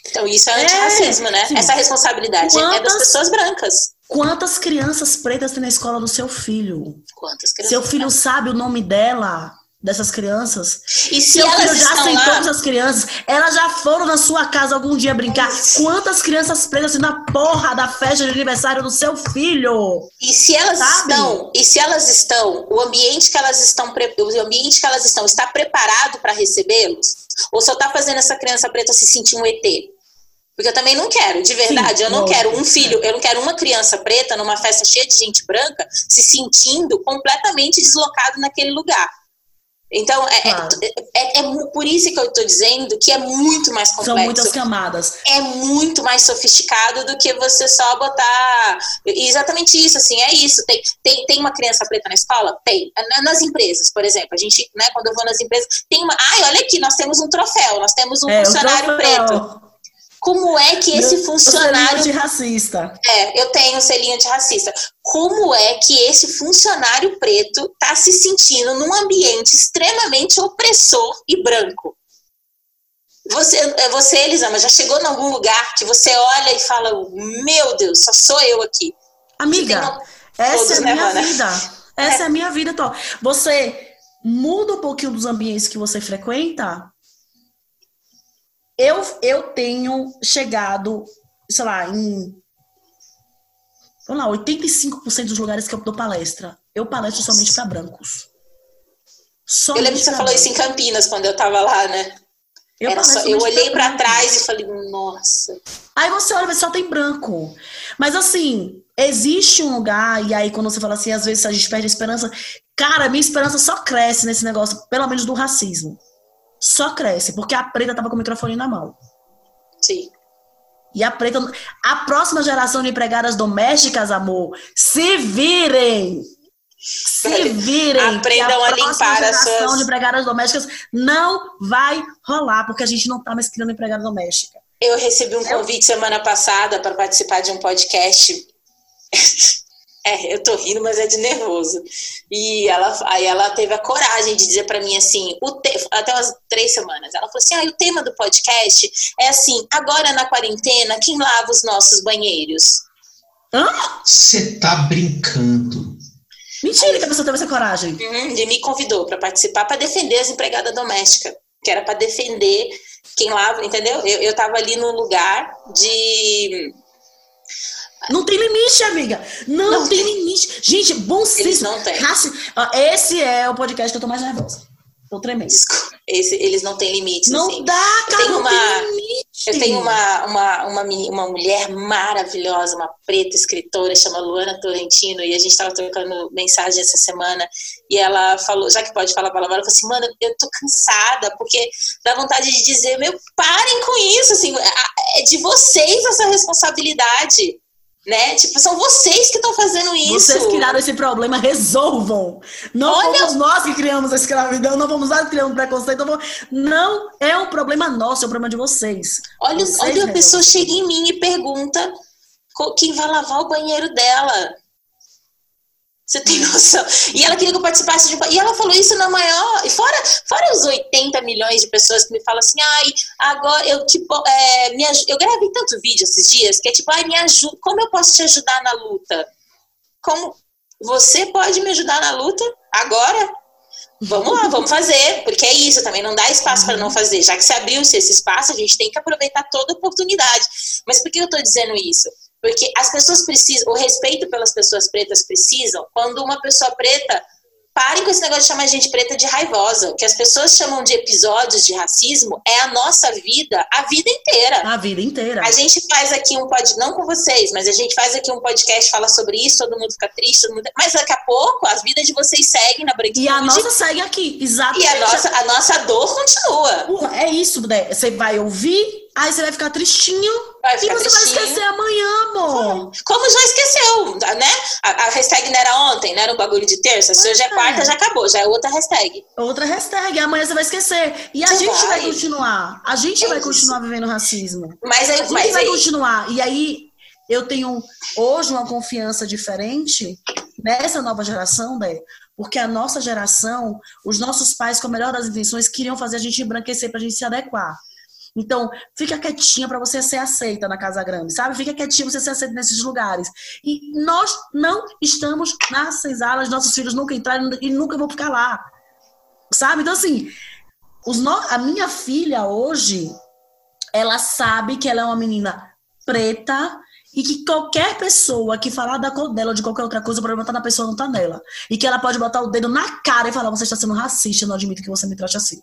Então, isso é antirracismo, é, né? Sim. Essa responsabilidade Quantas... é das pessoas brancas. Quantas crianças pretas tem na escola do seu filho? Quantas crianças? Seu filho sabe o nome dela? Dessas crianças. E se Seu elas já sentou lá... com essas crianças, elas já foram na sua casa algum dia brincar. Quantas crianças pretas na porra da festa de aniversário do seu filho? E se elas Sabe? estão, e se elas estão, o ambiente que elas estão, o ambiente que elas estão está preparado para recebê-los? Ou só está fazendo essa criança preta se sentir um ET? Porque eu também não quero, de verdade, Sim, eu não quero um filho, eu não quero uma criança preta numa festa cheia de gente branca se sentindo completamente deslocado naquele lugar. Então, é, Claro. é, é- é por isso que eu estou dizendo que é muito mais complexo São muitas camadas. é muito mais sofisticado do que você só botar. Exatamente isso, assim, é isso. Tem, tem, tem uma criança preta na escola? Tem. Na- Nas empresas, por exemplo, a gente, né, quando eu vou nas empresas, tem uma. Ai, olha aqui, nós temos um troféu, nós temos um É, funcionário troféu. preto. Como é que esse Meu- funcionário. de racista. É, eu tenho um selinho de racista. Como é que esse funcionário preto está se sentindo num ambiente extremamente opressor e branco? Você, é, você, Elisama, já chegou em algum lugar que você olha e fala: Meu Deus, só sou eu aqui. Amiga, Tem um- essa todos, é a né, minha mana? vida. [LAUGHS] Essa é. a minha vida atual. Você muda um pouquinho dos ambientes que você frequenta. Eu, eu tenho chegado, sei lá, em. Vamos lá, 85% dos lugares que eu dou palestra. Eu palestro somente para brancos. Somente Eu lembro que você falou isso em. Campinas quando eu tava lá, né? Eu só, eu olhei brancos. trás e falei: Nossa. Aí você olha e só tem branco. Mas assim, existe um lugar, e aí quando você fala assim, às vezes a gente perde a esperança. Cara, minha esperança só cresce nesse negócio, pelo menos do racismo. Só cresce, porque a preta tava com o microfone na mão. Sim. E a preta. A próxima geração de empregadas domésticas, amor, se virem! Se virem! Aprendam a próxima limpar as geração suas- de empregadas domésticas não vai rolar, porque a gente não tá mais criando empregada doméstica. Eu recebi um convite semana passada para participar de um podcast. [LAUGHS] É, eu tô rindo, mas é de nervoso. E ela, aí ela teve a coragem de dizer para mim assim, o te- até umas três semanas. Ela falou assim: ah, o tema do podcast é assim, agora na quarentena, quem lava os nossos banheiros? Hã? Você tá brincando. Mentira que a pessoa teve essa coragem. Uhum, ele me convidou para participar para defender as empregadas domésticas, que era para defender quem lava, entendeu? Eu, eu tava ali no lugar de. Não tem limite, amiga. Não, Não tem limite. Gente, bom Eles senso. não têm. Esse é o podcast que eu tô mais nervosa. Tô tremendo. Desculpa, esse- eles não têm limites. Não assim. dá, cara. Tem Não uma- tem limite. Eu tenho uma, uma, uma, uma mulher maravilhosa, uma preta escritora, chama Luana Torrentino, e a gente estava trocando mensagem essa semana, e ela falou, já que pode falar palavra, ela falou assim, mano, eu tô cansada, porque dá vontade de dizer, meu, parem com isso, assim, é de vocês essa responsabilidade né? Tipo, são vocês que estão fazendo isso. Vocês criaram esse problema, resolvam. Não Olha... fomos nós que criamos a escravidão, não vamos nós que criamos preconceito. Não é um problema nosso, é um problema de vocês. Olha, vocês olha a pessoa chega em mim e pergunta quem vai lavar o banheiro dela. Você tem [LAUGHS] noção? E ela queria que eu participasse de. E ela falou isso na maior. Fora, fora os 80 milhões de pessoas que me falam assim, ai, agora eu tipo. É, me, eu gravei tanto vídeo esses dias que é tipo, ai, me ajuda. Como eu posso te ajudar na luta? Como você pode me ajudar na luta agora? Vamos lá, vamos fazer, porque é isso, também não dá espaço para não fazer. Já que se abriu-se esse espaço, a gente tem que aproveitar toda oportunidade. Mas por que eu estou dizendo isso? Porque as pessoas precisam, o respeito pelas pessoas pretas precisam, quando uma pessoa preta Parem com esse negócio de chamar a gente preta de raivosa. O que as pessoas chamam de episódios de racismo é a nossa vida, a vida inteira. A vida inteira. A gente faz aqui um podcast, não com vocês, mas a gente faz aqui um podcast, fala sobre isso, todo mundo fica triste, todo mundo... mas daqui a pouco as vidas de vocês seguem na branquitude. E a nossa segue aqui, exatamente. E a nossa, a nossa dor continua. É isso, né? Você vai ouvir Aí você vai ficar tristinho. Vai ficar e você tristinho. vai esquecer amanhã, amor. Como já esqueceu, né? A, a, hashtag não era ontem, não era um bagulho de terça. Se hoje é, é quarta, já acabou, já é outra hashtag. Outra hashtag, amanhã você vai esquecer. E a você gente vai. vai. continuar. A gente é vai isso. continuar vivendo racismo. Mas aí, a gente mas vai aí... continuar. E aí eu tenho hoje uma confiança diferente nessa nova geração, né? Porque a nossa geração, os nossos pais, com a melhor das intenções, queriam fazer a gente embranquecer para a gente se adequar. Então, fica quietinha para você ser aceita na Casa Grande, sabe? Fica quietinha para você ser aceita nesses lugares. E nós não estamos nas senzalas, nossos filhos nunca entraram e nunca vão ficar lá. Sabe? Então, assim, no... a minha filha hoje, ela sabe que ela é uma menina preta e que qualquer pessoa que falar da cor dela ou de qualquer outra coisa, o problema tá na pessoa, não tá nela. E que ela pode botar o dedo na cara e falar: você está sendo racista, eu não admito que você me trate assim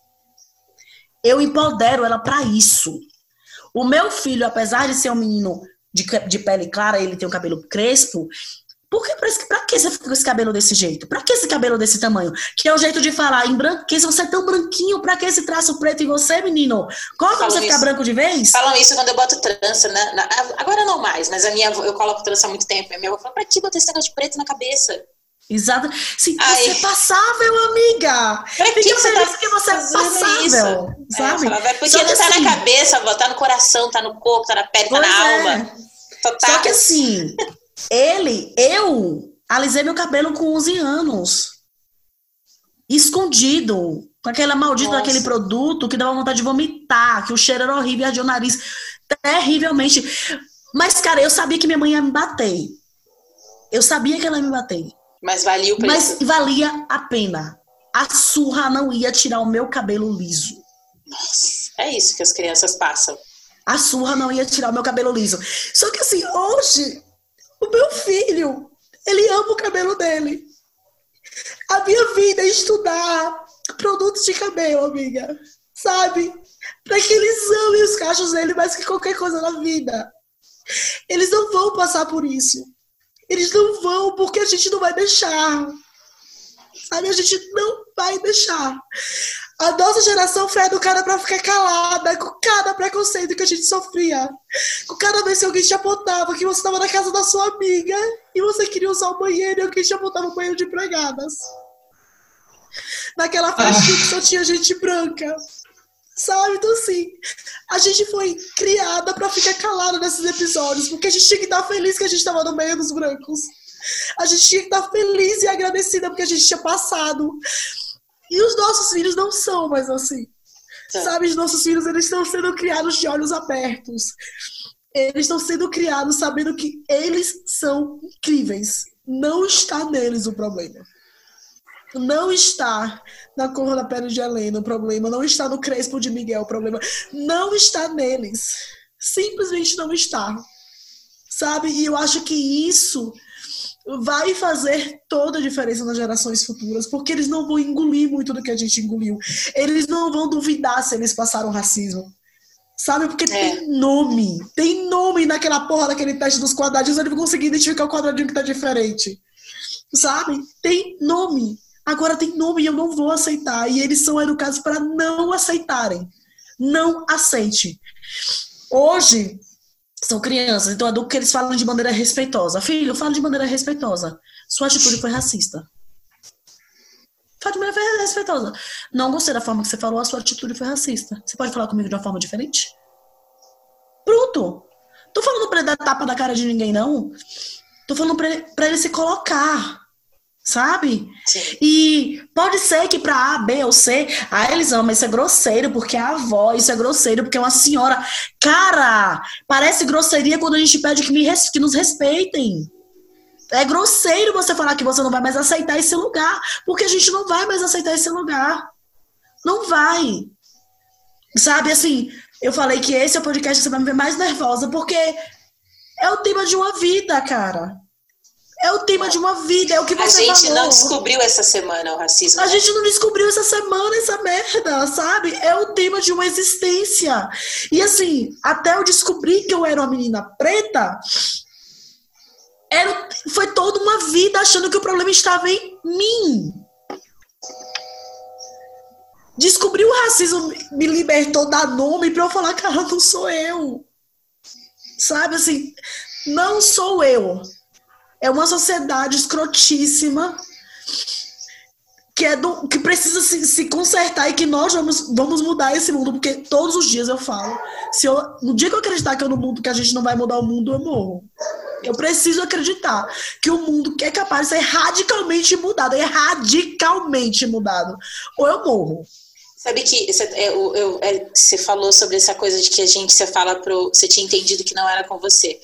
eu empodero ela para isso. O meu filho, apesar de ser um menino de, de pele clara, ele tem o um cabelo crespo. Por que, pra que você fica com esse cabelo desse jeito? Pra que esse cabelo desse tamanho? Que é o jeito de falar, em branco, que você é tão branquinho, pra que esse traço preto em você, menino? Como Falam você isso. ficar branco de vez? Falam isso quando eu boto trança, né? Agora não mais, mas a minha eu coloco trança há muito tempo. A minha avó fala, pra que botar esse negócio de preto na cabeça? Exato. Sim, você é passável, amiga. Pra que Fica você tá que você é passável, isso? sabe? É, falava, é porque Só não tá assim, na cabeça, vó, tá no coração, tá no corpo, tá na pele, tá na é. alma. Total. Só que assim, ele, eu alisei meu cabelo com 11 anos. Escondido. Com aquela maldita Nossa. daquele produto que dava vontade de vomitar, que o cheiro era horrível, ardia o nariz terrivelmente. Mas, cara, eu sabia que minha mãe ia me bater. Eu sabia que ela ia me bater. Mas valia o preço. Mas valia a pena. A surra não ia tirar o meu cabelo liso. Nossa, é isso que as crianças passam. A surra não ia tirar o meu cabelo liso. Só que assim, hoje, o meu filho, ele ama o cabelo dele. A minha vida é estudar produtos de cabelo, amiga. Sabe? Para que eles amem os cachos dele mais que qualquer coisa na vida. Eles não vão passar por isso. Eles não vão porque a gente não vai deixar. Sabe? A gente não vai deixar. A nossa geração foi educada para ficar calada com cada preconceito que a gente sofria. Com cada vez que alguém te apontava que você estava na casa da sua amiga e você queria usar o banheiro e alguém te apontava o banheiro de empregadas. Naquela festinha ah. que só tinha gente branca. Sabe? Então, assim, a gente foi criada para ficar calada nesses episódios, porque a gente tinha que estar feliz que a gente estava no meio dos brancos. A gente tinha que estar feliz e agradecida porque a gente tinha passado. E os nossos filhos não são mais assim. É. Sabe, os nossos filhos eles estão sendo criados de olhos abertos. Eles estão sendo criados sabendo que eles são incríveis. Não está neles o problema. Não está na cor da pele de Helena o problema. Não está no crespo de Miguel o problema. Não está neles. Simplesmente não está. Sabe? E eu acho que isso vai fazer toda a diferença nas gerações futuras, porque eles não vão engolir muito do que a gente engoliu. Eles não vão duvidar se eles passaram racismo. Sabe? Porque é. tem nome. Tem nome naquela porra daquele teste dos quadradinhos. Não vou conseguir identificar o quadradinho que tá diferente. Sabe? Tem nome. Agora tem nome e eu não vou aceitar. E eles são educados para não aceitarem. Não aceite. Hoje, são crianças, então adulto que eles falam de maneira respeitosa. Filho, fala de maneira respeitosa. Sua atitude foi racista. Fala de maneira respeitosa. Não gostei da forma que você falou, a sua atitude foi racista. Você pode falar comigo de uma forma diferente? Pronto. Tô falando pra ele dar tapa na cara de ninguém, não. Tô falando pra ele, pra ele se colocar. Sabe? Sim. E pode ser que para A, B ou C, ah, eles amam, isso é grosseiro porque é a avó, isso é grosseiro porque é uma senhora. Cara, parece grosseria quando a gente pede que, me, que nos respeitem. É grosseiro você falar que você não vai mais aceitar esse lugar, porque a gente não vai mais aceitar esse lugar. Não vai. Sabe, assim, eu falei que esse é o podcast que você vai me ver mais nervosa, porque é o tema de uma vida, cara. É o tema de uma vida, é o que você. A gente falou. não descobriu essa semana o racismo. A né? gente não descobriu essa semana essa merda, sabe? É o tema de uma existência. E assim, até eu descobrir que eu era uma menina preta, era, foi toda uma vida achando que o problema estava em mim. Descobrir o racismo me libertou da nome para eu falar, cara, não sou eu. Sabe assim, não sou eu. É uma sociedade escrotíssima que é do, que precisa se, se, consertar e que nós vamos, vamos mudar esse mundo, porque todos os dias eu falo, se eu, no dia que eu acreditar que eu no mundo que a gente não vai mudar o mundo, eu morro. Eu preciso acreditar que o mundo é capaz de ser radicalmente mudado, é radicalmente mudado, ou eu morro. Sabe que você, é, eu, eu, é, você falou sobre essa coisa de que a gente você fala pro, você tinha entendido que não era com você.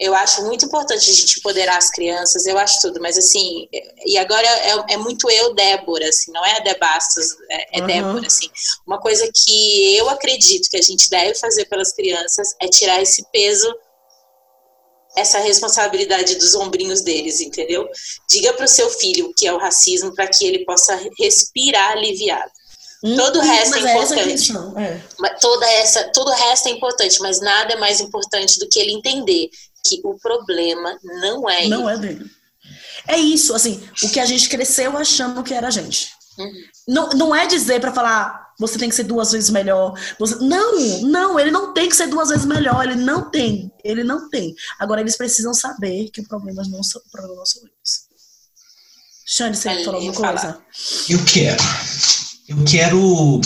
Eu acho muito importante a gente empoderar as crianças, eu acho tudo, mas assim, e agora é, é muito eu, Débora, assim, não é a Debastos, é, é uhum. Débora, assim. Uma coisa que eu acredito que a gente deve fazer pelas crianças é tirar esse peso, essa responsabilidade dos ombrinhos deles, entendeu? Diga para o seu filho o que é o racismo para que ele possa respirar aliviado. Hum, todo o resto é, é importante. É. Toda essa, todo o resto é importante, mas nada é mais importante do que ele entender que o problema não é Não ele. é dele. É isso, assim, o que a gente cresceu achando que era a gente. Uhum. Não, não é dizer para falar, você tem que ser duas vezes melhor. Você... Não, não, ele não tem que ser duas vezes melhor, ele não tem. Ele não tem. Agora, eles precisam saber que o problema não são, o problema não são eles. Xande, você quer falar alguma coisa? Eu quero. Eu quero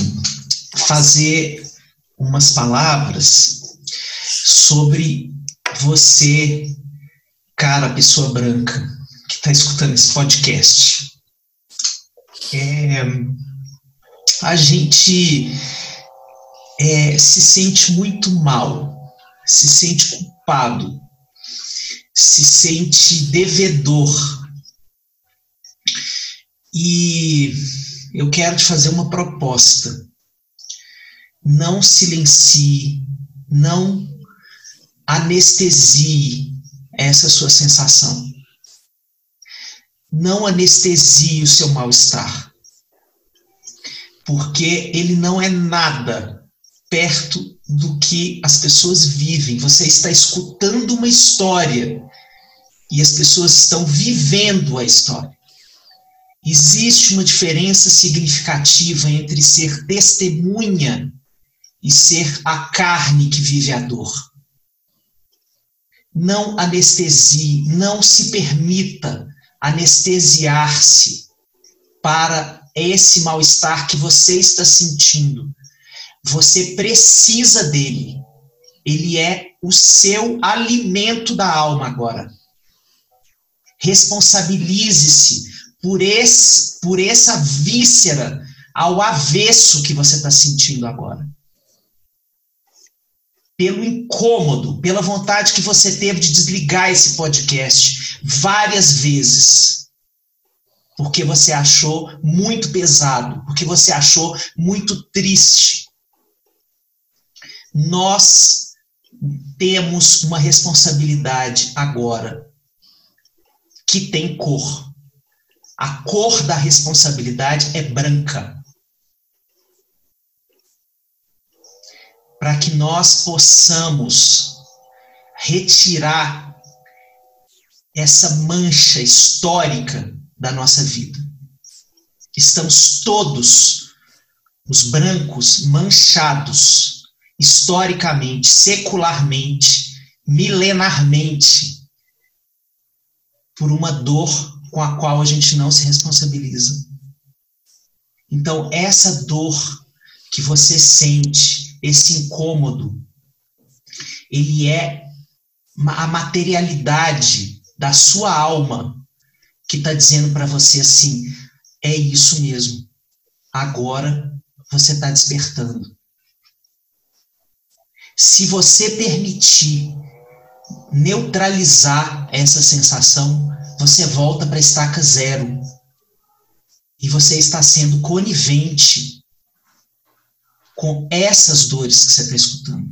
fazer umas palavras sobre você, cara, pessoa branca, que está escutando esse podcast, é, a gente é, se sente muito mal, se sente culpado, se sente devedor. E eu quero te fazer uma proposta. Não silencie, não anestesie essa sua sensação. Não anestesie o seu mal-estar. Porque ele não é nada perto do que as pessoas vivem. Você está escutando uma história e as pessoas estão vivendo a história. Existe uma diferença significativa entre ser testemunha e ser a carne que vive a dor não anestesie, não se permita anestesiar-se para esse mal-estar que você está sentindo. Você precisa dele. Ele é o seu alimento da alma agora. Responsabilize-se por, esse, por essa víscera ao avesso que você está sentindo agora pelo incômodo, pela vontade que você teve de desligar esse podcast várias vezes. Porque você achou muito pesado, porque você achou muito triste. Nós temos uma responsabilidade agora que tem cor. A cor da responsabilidade é branca. Para que nós possamos retirar essa mancha histórica da nossa vida. Estamos todos, os brancos, manchados historicamente, secularmente, milenarmente, por uma dor com a qual a gente não se responsabiliza. Então, essa dor que você sente, esse incômodo, ele é a materialidade da sua alma que está dizendo para você assim: é isso mesmo, agora você está despertando. Se você permitir neutralizar essa sensação, você volta para a estaca zero. E você está sendo conivente com essas dores que você está escutando.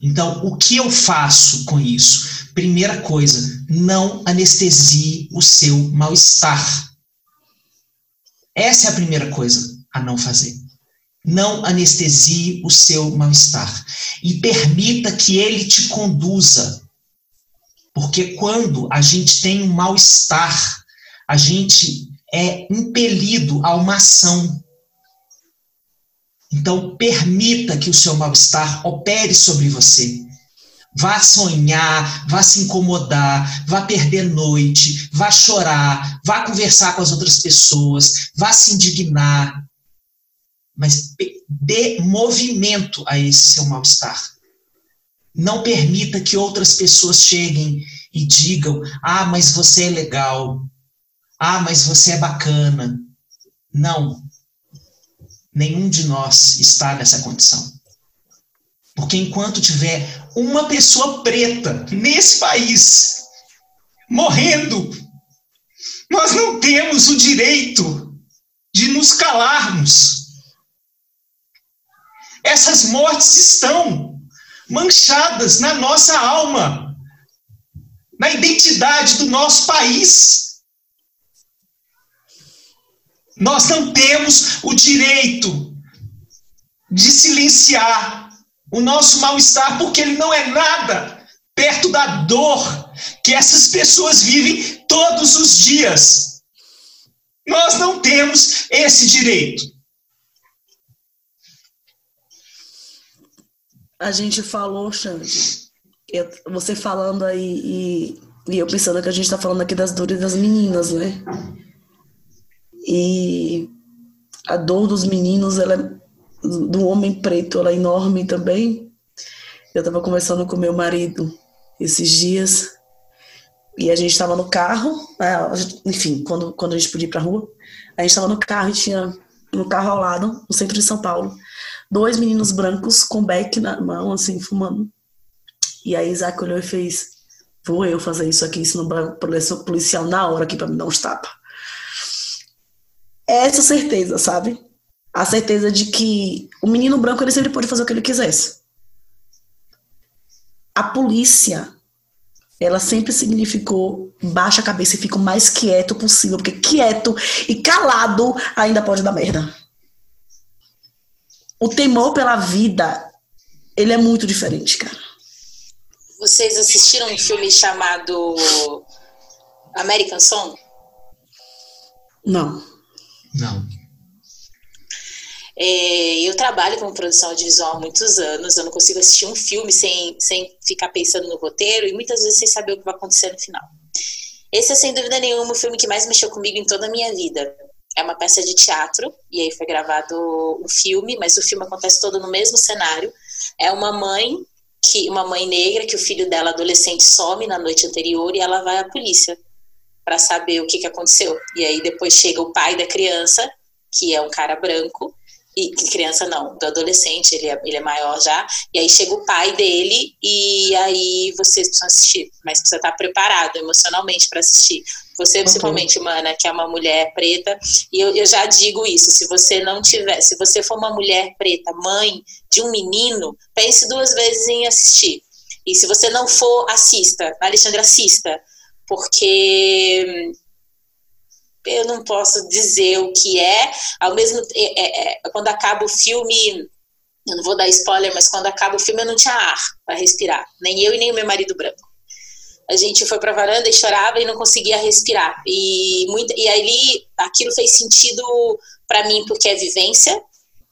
Então, o que eu faço com isso? Primeira coisa, não anestesie o seu mal-estar. Essa é a primeira coisa a não fazer. Não anestesie o seu mal-estar e permita que ele te conduza. Porque quando a gente tem um mal-estar, a gente é impelido a uma ação. Então, permita que o seu mal-estar opere sobre você. Vá sonhar, vá se incomodar, vá perder noite, vá chorar, vá conversar com as outras pessoas, vá se indignar, mas dê movimento a esse seu mal-estar. Não permita que outras pessoas cheguem e digam: ah, mas você é legal, ah, mas você é bacana. Não. Nenhum de nós está nessa condição. Porque enquanto tiver uma pessoa preta nesse país morrendo, nós não temos o direito de nos calarmos. Essas mortes estão manchadas na nossa alma, na identidade do nosso país. Nós não temos o direito de silenciar o nosso mal-estar, porque ele não é nada perto da dor que essas pessoas vivem todos os dias. Nós não temos esse direito. a gente falou, Xande, eu, você falando aí e, e, eu pensando que a gente está falando aqui das dores das meninas, né? E a dor dos meninos, ela é, do homem preto, ela é enorme também. Eu estava conversando com meu marido esses dias e a gente estava no carro, né? enfim, quando, quando a gente podia ir para rua, a gente estava no carro e tinha no carro ao lado, no centro de São Paulo, dois meninos brancos com beck na mão, assim, fumando. E aí Isaac olhou e fez: Vou eu fazer isso aqui, isso não policial na hora aqui para me dar uns tapas. Essa certeza, sabe? A certeza de que o menino branco ele sempre pode fazer o que ele quisesse. A polícia, ela sempre significou baixa a cabeça e fica o mais quieto possível, porque quieto e calado ainda pode dar merda o temor pela vida, ele é muito diferente, cara. Vocês assistiram um filme chamado American Song? Não. Não. É, eu trabalho com produção audiovisual há muitos anos, eu não consigo assistir um filme sem, sem ficar pensando no roteiro e muitas vezes sem saber o que vai acontecer no final. Esse é, sem dúvida nenhuma, o filme que mais mexeu comigo em toda a minha vida é uma peça de teatro, e aí foi gravado um filme, mas o filme acontece todo no mesmo cenário. É uma mãe que uma mãe negra que o filho dela adolescente some na noite anterior e ela vai à polícia para saber o que, que aconteceu. E aí depois chega o pai da criança, que é um cara branco, e criança não, do adolescente, ele é, ele é maior já, e aí chega o pai dele, e aí vocês precisam assistir, mas precisa estar preparado emocionalmente para assistir. Você, principalmente, okay. Mana, que é uma mulher preta, e eu, eu já digo isso: se você não tiver, se você for uma mulher preta, mãe de um menino, pense duas vezes em assistir. E se você não for, assista. Alexandra, assista. Porque eu não posso dizer o que é, ao mesmo é, é, é, quando acaba o filme Eu não vou dar spoiler, mas quando acaba o filme eu não tinha ar para respirar, nem eu e nem o meu marido branco. A gente foi para a varanda e chorava e não conseguia respirar. E muito, e ali aquilo fez sentido para mim porque é vivência.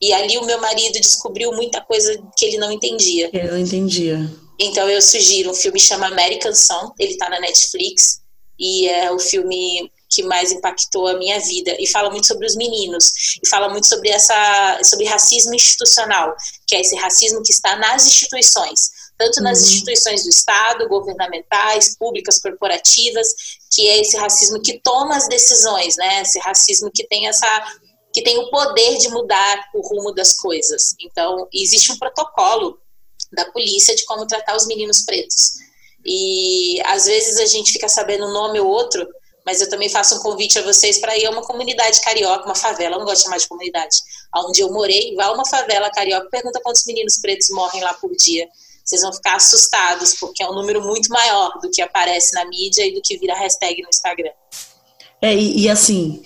E ali o meu marido descobriu muita coisa que ele não entendia. Eu não entendia. Então eu sugiro um filme chama American Song, ele está na Netflix e é o filme que mais impactou a minha vida e fala muito sobre os meninos e fala muito sobre essa sobre racismo institucional, que é esse racismo que está nas instituições, tanto nas uhum. instituições do Estado, governamentais, públicas, corporativas, que é esse racismo que toma as decisões, né? Esse racismo que tem essa que tem o poder de mudar o rumo das coisas. Então, existe um protocolo da polícia de como tratar os meninos pretos. E às vezes a gente fica sabendo um nome ou outro, mas eu também faço um convite a vocês para ir a uma comunidade carioca, uma favela, eu não gosto de chamar de comunidade, onde eu morei, vá a uma favela carioca, pergunta quantos meninos pretos morrem lá por dia. Vocês vão ficar assustados, porque é um número muito maior do que aparece na mídia e do que vira hashtag no Instagram. É, e, e assim,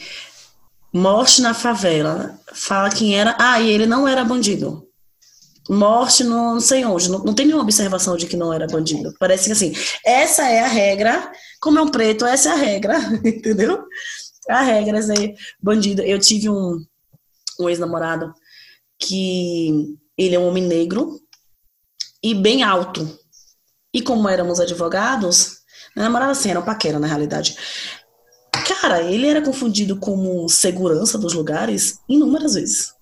morte na favela, fala quem era, ah, e ele não era bandido morte no, não sei onde, não, não tem nenhuma observação de que não era bandido. Parece que assim, essa é a regra, como é um preto, essa é a regra, [LAUGHS] entendeu? A regra é ser bandido. Eu tive um, um ex-namorado que ele é um homem negro e bem alto. E como éramos advogados, meu namorado assim, era um paquera na realidade. Cara, ele era confundido como segurança dos lugares inúmeras vezes.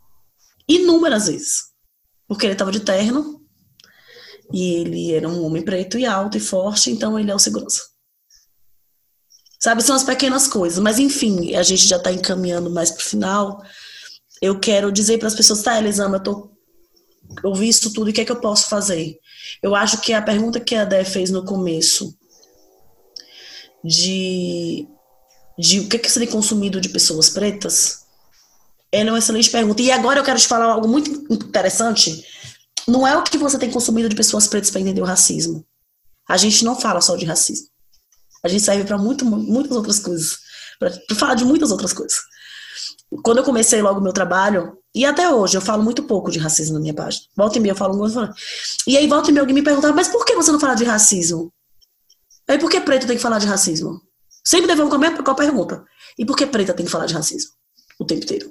Inúmeras vezes porque ele estava de terno e ele era um homem preto e alto e forte, então ele é o segurança. Sabe, são as pequenas coisas, mas enfim, a gente já está encaminhando mais para o final. Eu quero dizer para as pessoas, tá, Elisama, eu tô ouvi isso tudo, o que é que eu posso fazer? Eu acho que a pergunta que a Dé fez no começo de, de o que, é que tem consumido de pessoas pretas, é uma excelente pergunta. E agora eu quero te falar algo muito interessante. Não é o que você tem consumido de pessoas pretas para entender o racismo. A gente não fala só de racismo. A gente serve para muitas outras coisas. Para falar de muitas outras coisas. Quando eu comecei logo o meu trabalho, e até hoje eu falo muito pouco de racismo na minha página. Volta e meia eu falo muito. E aí volta e meia alguém me perguntava, mas por que você não fala de racismo? Aí por que preto tem que falar de racismo? Sempre devolvo com a pergunta. E por que preta tem que falar de racismo? O tempo inteiro.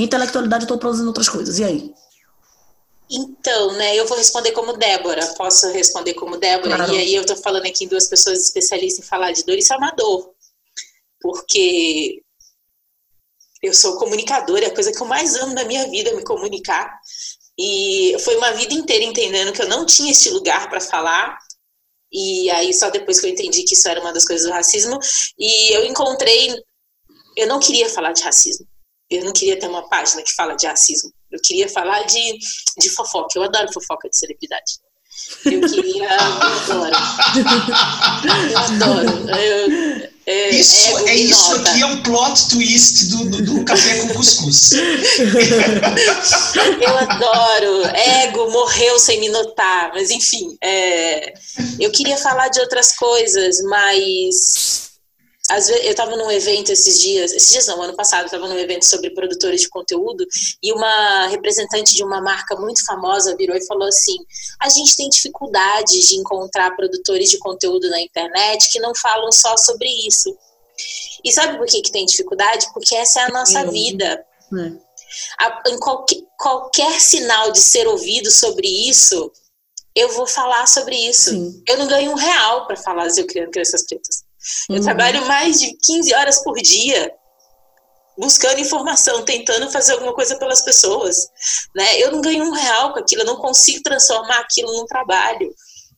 Minha intelectualidade eu estou produzindo outras coisas. E aí? Então, né, eu vou responder como Débora. Posso responder como Débora? Claro. E aí eu estou falando aqui em duas pessoas especialistas em falar de dor e Amador. Porque eu sou comunicadora, é a coisa que eu mais amo na minha vida, é me comunicar. E foi uma vida inteira entendendo que eu não tinha este lugar para falar. E aí só depois que eu entendi que isso era uma das coisas do racismo. E eu encontrei. Eu não queria falar de racismo eu não queria ter uma página que fala de racismo. Eu queria falar de, de fofoca. Eu adoro fofoca de celebridade. Eu queria. eu adoro. Eu adoro. Eu, é, isso, é isso aqui é um plot twist do, do, do café com cuscuz. eu adoro. Ego morreu sem me notar. Mas, enfim, é, eu queria falar de outras coisas, mas às vezes, eu estava num evento esses dias, esses dias não, ano passado, estava num evento sobre produtores de conteúdo e uma representante de uma marca muito famosa virou e falou assim: a gente tem dificuldade de encontrar produtores de conteúdo na internet que não falam só sobre isso. E sabe por que, que tem dificuldade? Porque essa é a nossa vida. É. A, em qualquer, qualquer sinal de ser ouvido sobre isso, eu vou falar sobre isso. Sim. Eu não ganho um real para falar eu criando crianças pretas. Eu uhum. trabalho mais de 15 horas por dia buscando informação, tentando fazer alguma coisa pelas pessoas. Né? Eu não ganho um real com aquilo, eu não consigo transformar aquilo num trabalho.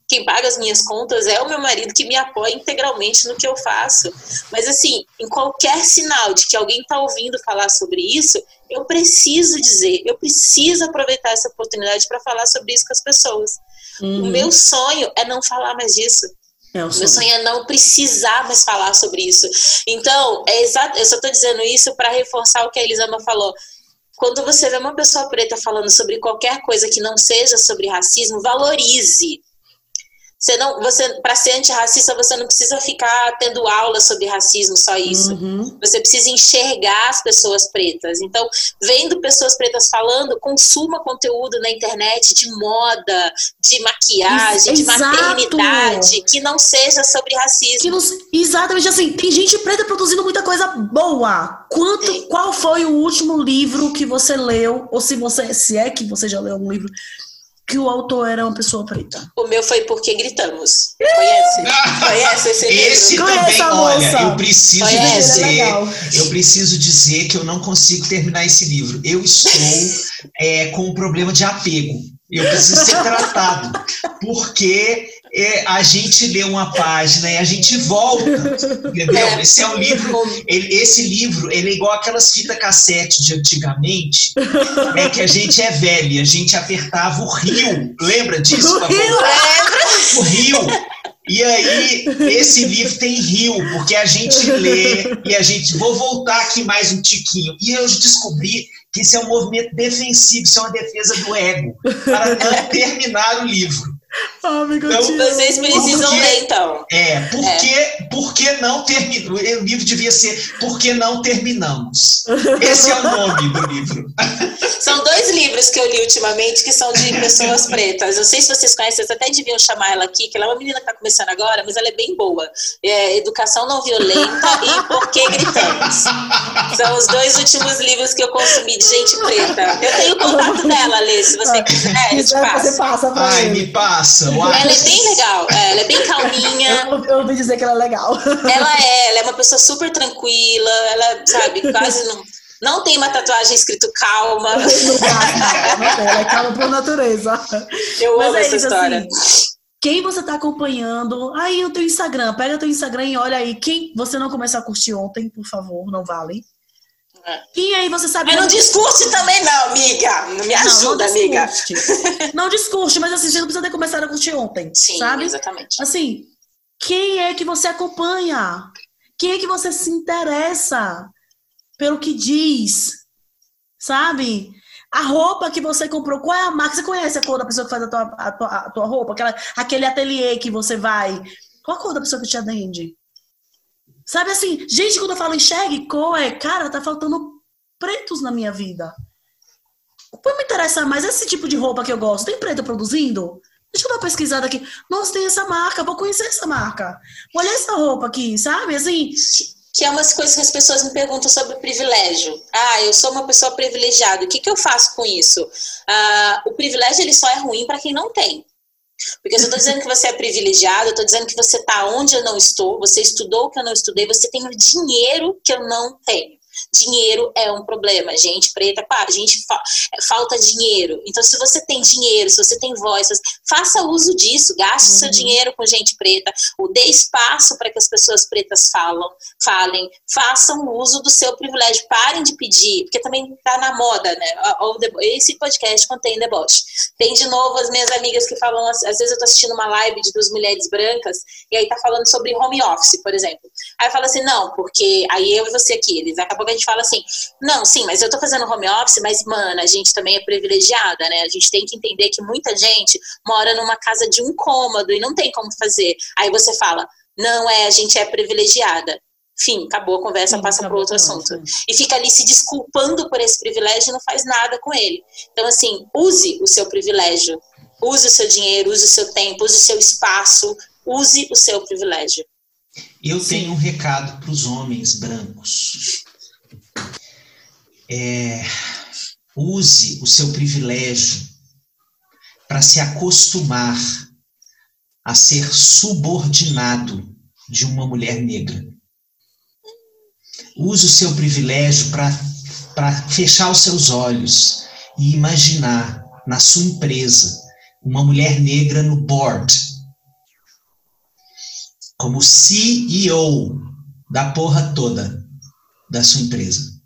Quem paga as minhas contas é o meu marido que me apoia integralmente no que eu faço. Mas, assim, em qualquer sinal de que alguém está ouvindo falar sobre isso, eu preciso dizer, eu preciso aproveitar essa oportunidade para falar sobre isso com as pessoas. Uhum. O meu sonho é não falar mais disso. É Meu sonho é não precisar mais falar sobre isso. Então, é exato, eu só estou dizendo isso para reforçar o que a Elisama falou. Quando você vê uma pessoa preta falando sobre qualquer coisa que não seja sobre racismo, valorize. Você não, você para ser antirracista você não precisa ficar tendo aula sobre racismo, só isso. Uhum. Você precisa enxergar as pessoas pretas. Então, vendo pessoas pretas falando, consuma conteúdo na internet de moda, de maquiagem, de maternidade, que não seja sobre racismo. Não, exatamente assim, tem gente preta produzindo muita coisa boa. Quanto, qual foi o último livro que você leu ou se você se é que você já leu algum livro que o autor era uma pessoa preta. O meu foi Porque Gritamos. Conhece? [LAUGHS] Conhece esse livro? Esse também, olha, eu preciso Conhece? dizer, é eu preciso dizer que eu não consigo terminar esse livro. Eu estou [LAUGHS] é, com um problema de apego. Eu preciso ser tratado. Porque é, a gente lê uma página e a gente volta, entendeu? É, esse é um livro, ele, esse livro, ele é igual aquelas fitas cassete de antigamente, é que a gente é velho, a gente apertava o rio, lembra disso? O rio, o rio. E aí, esse livro tem rio, porque a gente lê e a gente. Vou voltar aqui mais um tiquinho. E eu descobri que isso é um movimento defensivo, isso é uma defesa do ego, para não terminar o livro. Ah, então, vocês precisam porque, ler, então. É, porque, é. porque não terminou. O livro devia ser Por que não terminamos? Esse é o nome do livro. [LAUGHS] São dois livros que eu li ultimamente que são de pessoas pretas. Eu sei se vocês conhecem, vocês até deviam chamar ela aqui, que ela é uma menina que está começando agora, mas ela é bem boa. É Educação Não Violenta e Por que Gritamos. São os dois últimos livros que eu consumi de gente preta. Eu tenho contato dela, Lê, se você quiser, eu te passo. Você passa pra Ai, me passa massa. Ela é bem legal, é, ela é bem calminha. Eu, eu ouvi dizer que ela é legal. Ela é, ela é uma pessoa super tranquila, ela, sabe, quase não. Não tem uma tatuagem escrito calma. Não, não, ela é calma por natureza. Eu Mas amo é essa isso, história. Assim, quem você está acompanhando? Aí o teu Instagram, pega teu Instagram e olha aí. Quem você não começou a curtir ontem, por favor, não vale. E aí você sabe. Mas não discurte também, não, amiga. Não me ajuda, não, não amiga. Não discurte, mas assim, você não precisa ter começado a curtir ontem. Sim, sabe? exatamente. Assim, quem é que você acompanha? Quem é que você se interessa pelo que diz? Sabe? A roupa que você comprou, qual é a marca? Você conhece a cor da pessoa que faz a tua, a tua, a tua roupa? Aquela, aquele ateliê que você vai. Qual a cor da pessoa que te atende? Sabe assim, gente, quando eu falo enxergue cor, é, cara, tá faltando pretos na minha vida. Por me interessar mais esse tipo de roupa que eu gosto. Tem preto produzindo? Deixa eu dar uma pesquisada aqui. Nossa, tem essa marca, vou conhecer essa marca. Olha essa roupa aqui, sabe? Assim. Que é umas coisas que as pessoas me perguntam sobre privilégio. Ah, eu sou uma pessoa privilegiada. O que, que eu faço com isso? Ah, o privilégio ele só é ruim para quem não tem. Porque eu estou dizendo que você é privilegiado, eu estou dizendo que você está onde eu não estou, você estudou o que eu não estudei, você tem o dinheiro que eu não tenho. Dinheiro é um problema. Gente preta, para, gente fa falta dinheiro. Então, se você tem dinheiro, se você tem voz, faça uso disso, gaste uhum. seu dinheiro com gente preta, o dê espaço para que as pessoas pretas falam, falem, façam uso do seu privilégio, parem de pedir, porque também está na moda, né? Esse podcast contém deboche. Tem de novo as minhas amigas que falam, às vezes eu estou assistindo uma live de duas mulheres brancas, e aí tá falando sobre home office, por exemplo. Aí fala assim, não, porque aí eu e você aqui, eles acabam a gente fala assim, não, sim, mas eu tô fazendo home office, mas, mano, a gente também é privilegiada, né? A gente tem que entender que muita gente mora numa casa de um cômodo e não tem como fazer. Aí você fala, não é, a gente é privilegiada. Fim, acabou a conversa, Sim, passa para outro assunto. E fica ali se desculpando por esse privilégio e não faz nada com ele. Então, assim, use o seu privilégio, use o seu dinheiro, use o seu tempo, use o seu espaço, use o seu privilégio. Eu Sim. tenho um recado para os homens brancos é, use o seu privilégio para se acostumar a ser subordinado de uma mulher negra. Use o seu privilégio para fechar os seus olhos e imaginar na sua empresa uma mulher negra no board, como CEO da porra toda da sua empresa.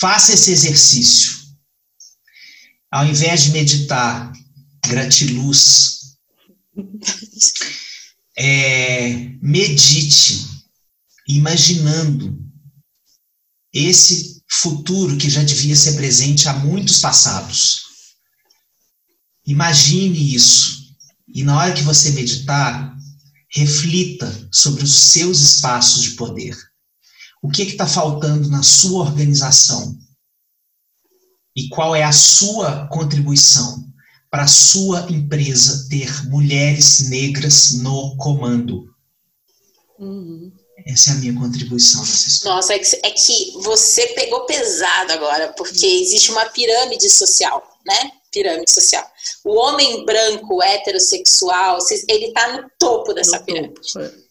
Faça esse exercício. Ao invés de meditar gratiluz, é, medite imaginando esse futuro que já devia ser presente há muitos passados. Imagine isso. E na hora que você meditar, reflita sobre os seus espaços de poder. O que está faltando na sua organização? E qual é a sua contribuição para a sua empresa ter mulheres negras no comando? Uhum. Essa é a minha contribuição nessa história. Nossa, é que, é que você pegou pesado agora, porque existe uma pirâmide social, né? Pirâmide social. O homem branco, heterossexual, ele está no topo dessa no pirâmide. Topo, é.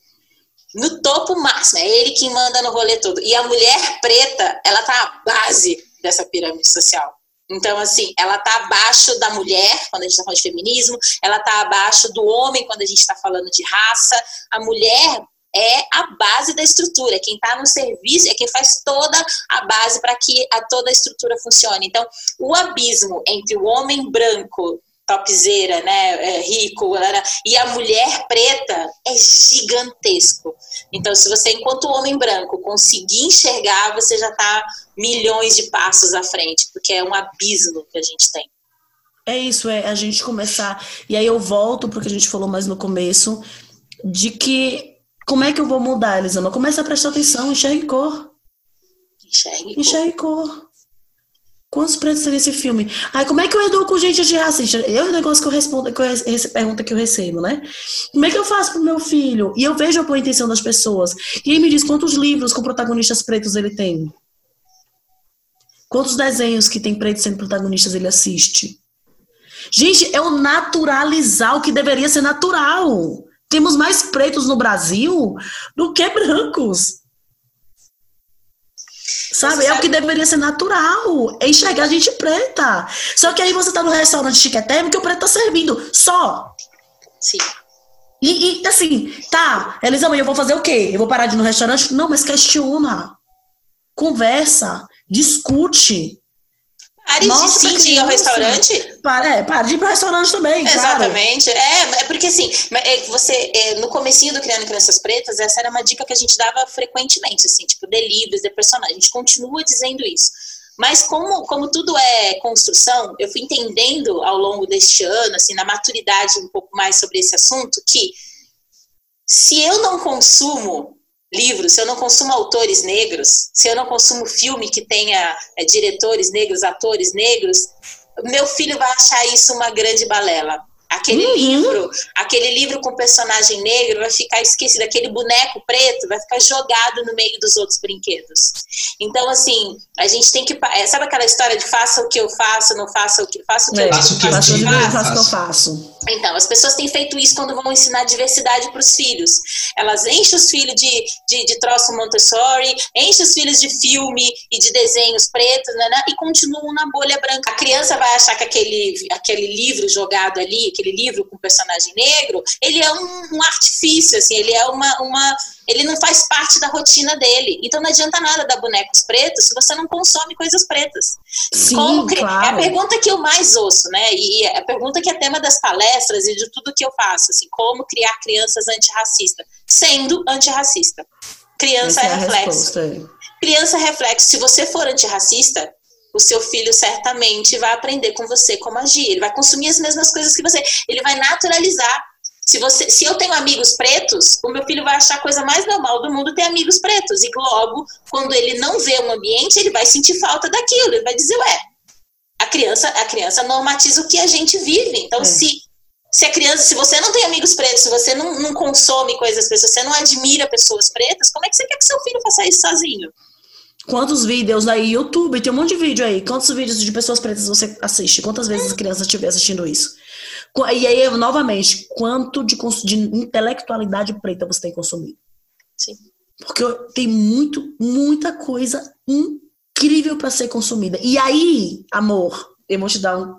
No topo máximo, é ele quem manda no rolê todo. E a mulher preta, ela tá à base dessa pirâmide social. Então, assim, ela tá abaixo da mulher, quando a gente está falando de feminismo, ela tá abaixo do homem, quando a gente está falando de raça. A mulher é a base da estrutura. Quem está no serviço é quem faz toda a base para que a, toda a estrutura funcione. Então, o abismo entre o homem branco, topzeira, né, é, rico, e a mulher preta é gigantesco. Então, se você, enquanto homem branco, conseguir enxergar, você já está milhões de passos à frente, porque é um abismo que a gente tem. É isso, é a gente começar. E aí eu volto para o que a gente falou mais no começo, de que como é que eu vou mudar, Elisama? Começa a prestar atenção, enxergue cor. Enxergue cor. Enxergue cor. Quantos pretos tem nesse filme? Ai, como é que eu educo gente de racista? É o negócio que eu respondo, que eu, essa pergunta que eu recebo, né? Como é que eu faço pro meu filho? E eu vejo a boa intenção das pessoas. E aí me diz quantos livros com protagonistas pretos ele tem? Quantos desenhos que tem pretos sendo protagonistas ele assiste? Gente, é o naturalizar o que deveria ser natural. Temos mais pretos no Brasil do que brancos. Sabe? É o que deveria ser natural. É enxergar a gente preta. Só que aí você tá no restaurante chiquetérrimo que o preto tá servindo. Só. Sim. E, e assim, tá, Elisama, eu vou fazer o quê? Eu vou parar de ir no restaurante? Não, mas questiona. Conversa. Discute. Pare Nossa, de sim ir ao restaurante? Para, é, para de ir para o restaurante também. Exatamente. Claro. É, é porque assim, é, você, é, no comecinho do Criando Crianças Pretas, essa era uma dica que a gente dava frequentemente, assim, tipo, de livros, de personagem. A gente continua dizendo isso. Mas como, como tudo é construção, eu fui entendendo ao longo deste ano, assim, na maturidade um pouco mais sobre esse assunto, que se eu não consumo livros, se eu não consumo autores negros, se eu não consumo filme que tenha é, diretores negros, atores negros, meu filho vai achar isso uma grande balela. Aquele uhum. livro, aquele livro com personagem negro vai ficar esquecido, aquele boneco preto vai ficar jogado no meio dos outros brinquedos. Então, assim, a gente tem que. É, sabe aquela história de faça o que eu faço, não faça o que. Faça o que é, eu faço. o que eu faço, faço o que eu faço. Então, as pessoas têm feito isso quando vão ensinar diversidade para os filhos. Elas enchem os filhos de, de, de troço Montessori, enchem os filhos de filme e de desenhos pretos, né, né, e continuam na bolha branca. A criança vai achar que aquele, aquele livro jogado ali, aquele livro com personagem negro, ele é um, um artifício, assim, ele é uma, uma ele não faz parte da rotina dele. Então não adianta nada dar bonecos pretos se você não consome coisas pretas. Sim, Como, claro. É a pergunta que eu mais ouço, né? E é a pergunta que é tema das palestras e de tudo que eu faço, assim, como criar crianças antirracistas, sendo antirracista. Criança é, é reflexo. Criança é reflexo. Se você for antirracista, o seu filho certamente vai aprender com você como agir. Ele vai consumir as mesmas coisas que você. Ele vai naturalizar. Se, você, se eu tenho amigos pretos, o meu filho vai achar a coisa mais normal do mundo ter amigos pretos. E logo, quando ele não vê um ambiente, ele vai sentir falta daquilo. Ele vai dizer, ué, a criança, a criança normatiza o que a gente vive. Então, é. se, se a criança, se você não tem amigos pretos, se você não, não consome coisas pretas, se você não admira pessoas pretas, como é que você quer que seu filho faça isso sozinho? Quantos vídeos aí, YouTube, tem um monte de vídeo aí. Quantos vídeos de pessoas pretas você assiste? Quantas vezes as crianças estiver assistindo isso? E aí, novamente, quanto de, de intelectualidade preta você tem consumido? Sim. Porque tem muito, muita coisa incrível para ser consumida. E aí, amor, eu vou te dar um,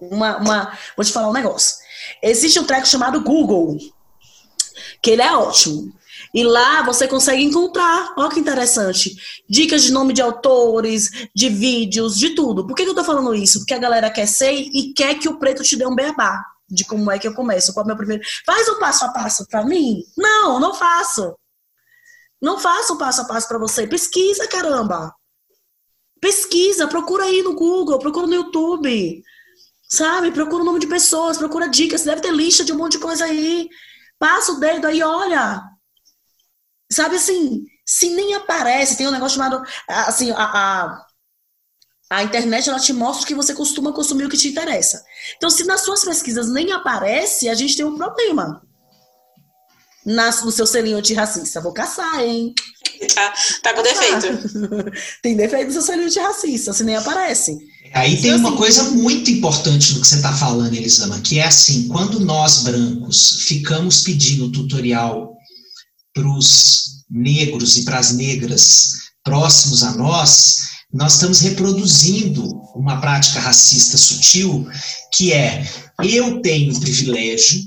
uma, uma. Vou te falar um negócio. Existe um treco chamado Google, que ele é ótimo. E lá você consegue encontrar, olha que interessante, dicas de nome de autores, de vídeos, de tudo. Por que, que eu tô falando isso? Porque a galera quer ser e quer que o preto te dê um beabá de como é que eu começo, qual é o meu primeiro. Faz um passo a passo para mim? Não, não faço. Não faço um passo a passo para você. Pesquisa, caramba. Pesquisa, procura aí no Google, procura no YouTube. Sabe? Procura o nome de pessoas, procura dicas. Deve ter lista de um monte de coisa aí. Passa o dedo aí, olha. Sabe assim, se nem aparece, tem um negócio chamado. Assim, a, a, a internet ela te mostra o que você costuma consumir o que te interessa. Então, se nas suas pesquisas nem aparece, a gente tem um problema. Nas, no seu selinho antirracista. Vou caçar, hein? Tá, tá com defeito. [LAUGHS] tem defeito no seu selinho antirracista, se nem aparece. Aí tem uma coisa muito importante no que você está falando, Elisama, que é assim, quando nós brancos ficamos pedindo tutorial para os negros e para as negras próximos a nós, nós estamos reproduzindo uma prática racista sutil, que é eu tenho privilégio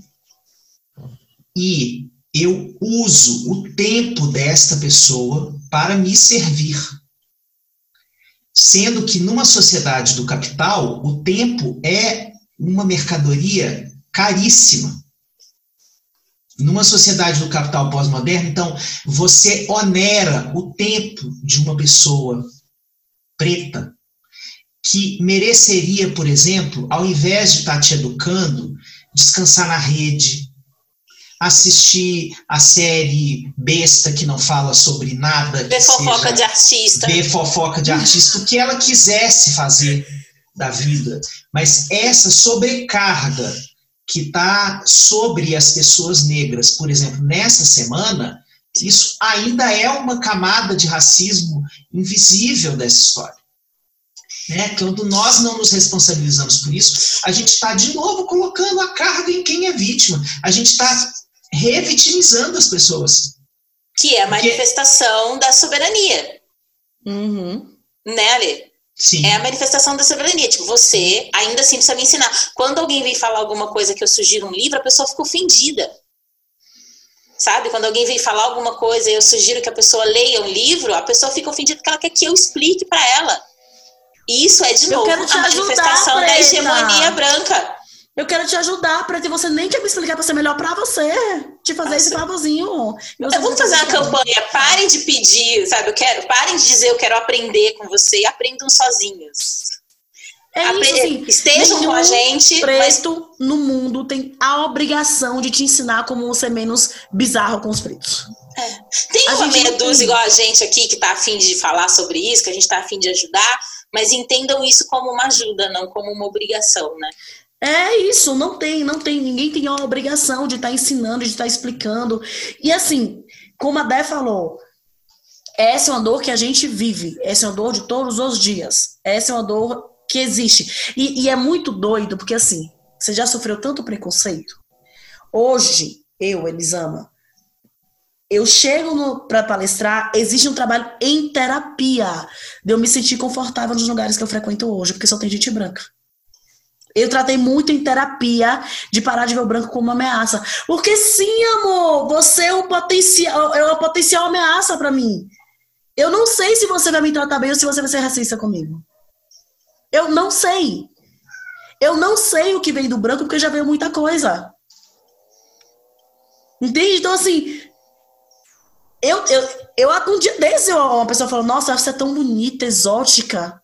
e eu uso o tempo desta pessoa para me servir. Sendo que numa sociedade do capital, o tempo é uma mercadoria caríssima. Numa sociedade do capital pós-moderno, então, você onera o tempo de uma pessoa preta que mereceria, por exemplo, ao invés de estar te educando, descansar na rede, assistir a série besta que não fala sobre nada. Ver fofoca de artista. Ver fofoca de artista, o que ela quisesse fazer da vida. Mas essa sobrecarga que está sobre as pessoas negras, por exemplo, nessa semana, isso ainda é uma camada de racismo invisível dessa história. Né? Quando nós não nos responsabilizamos por isso, a gente está de novo colocando a carga em quem é vítima. A gente está revitimizando as pessoas. Que é a manifestação Porque... da soberania. Uhum. Né, Ale? Sim. É a manifestação da soberania. Tipo, você ainda assim precisa me ensinar. Quando alguém vem falar alguma coisa que eu sugiro um livro, a pessoa fica ofendida. Sabe? Quando alguém vem falar alguma coisa e eu sugiro que a pessoa leia um livro, a pessoa fica ofendida porque ela quer que eu explique para ela. E isso é, de eu novo, a manifestação da hegemonia branca. Eu quero te ajudar para que você nem quer me explicar para ser melhor para você. Te fazer Nossa. esse favorzinho. Eu vou fazer uma campanha. Parem de pedir, sabe? Eu quero, parem de dizer eu quero aprender com você e aprendam sozinhos. É Apre isso, assim, Estejam com a gente. preto mas... no mundo tem a obrigação de te ensinar como ser menos bizarro com os pretos. É. Tem a uma meia dúzia igual a gente aqui que está afim de falar sobre isso, que a gente está afim de ajudar, mas entendam isso como uma ajuda, não como uma obrigação, né? É isso, não tem, não tem, ninguém tem a obrigação de estar tá ensinando, de estar tá explicando. E assim, como a Dé falou, essa é uma dor que a gente vive, essa é uma dor de todos os dias, essa é uma dor que existe. E, e é muito doido, porque assim, você já sofreu tanto preconceito. Hoje, eu, Elisama, eu chego para palestrar, existe um trabalho em terapia de eu me sentir confortável nos lugares que eu frequento hoje, porque só tem gente branca. Eu tratei muito em terapia de parar de ver o branco como uma ameaça. Porque sim, amor, você é um potencial, é uma potencial ameaça para mim. Eu não sei se você vai me tratar bem ou se você vai ser racista comigo. Eu não sei. Eu não sei o que vem do branco porque já veio muita coisa. Entende? Então, assim, eu, eu, eu um dia desse, uma pessoa falou, nossa, você é tão bonita, exótica.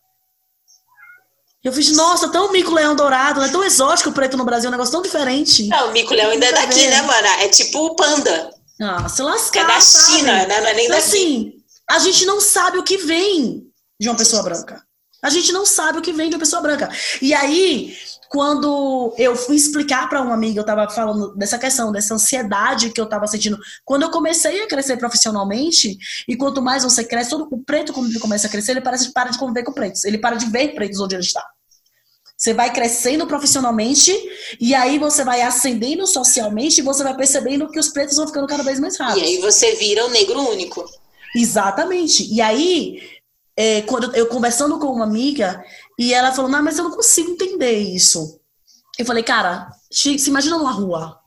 Eu fiz, nossa, tão mico-leão dourado, é tão exótico o preto no Brasil, é um negócio tão diferente. Não, o mico-leão ainda é daqui, né, mana? É tipo o panda. Ah, se lascar, É da China, sabe? né? Não é nem então, daqui. assim, a gente não sabe o que vem de uma pessoa branca. A gente não sabe o que vem de uma pessoa branca. E aí, quando eu fui explicar para uma amiga, eu estava falando dessa questão, dessa ansiedade que eu estava sentindo. Quando eu comecei a crescer profissionalmente, e quanto mais você cresce, todo o preto, quando ele começa a crescer, ele parece para de conviver com pretos. Ele para de ver pretos onde ele está. Você vai crescendo profissionalmente e aí você vai ascendendo socialmente e você vai percebendo que os pretos vão ficando cada vez mais raros. E aí você vira o negro único. Exatamente. E aí, é, quando eu conversando com uma amiga e ela falou, não, mas eu não consigo entender isso. Eu falei, cara, se imagina numa rua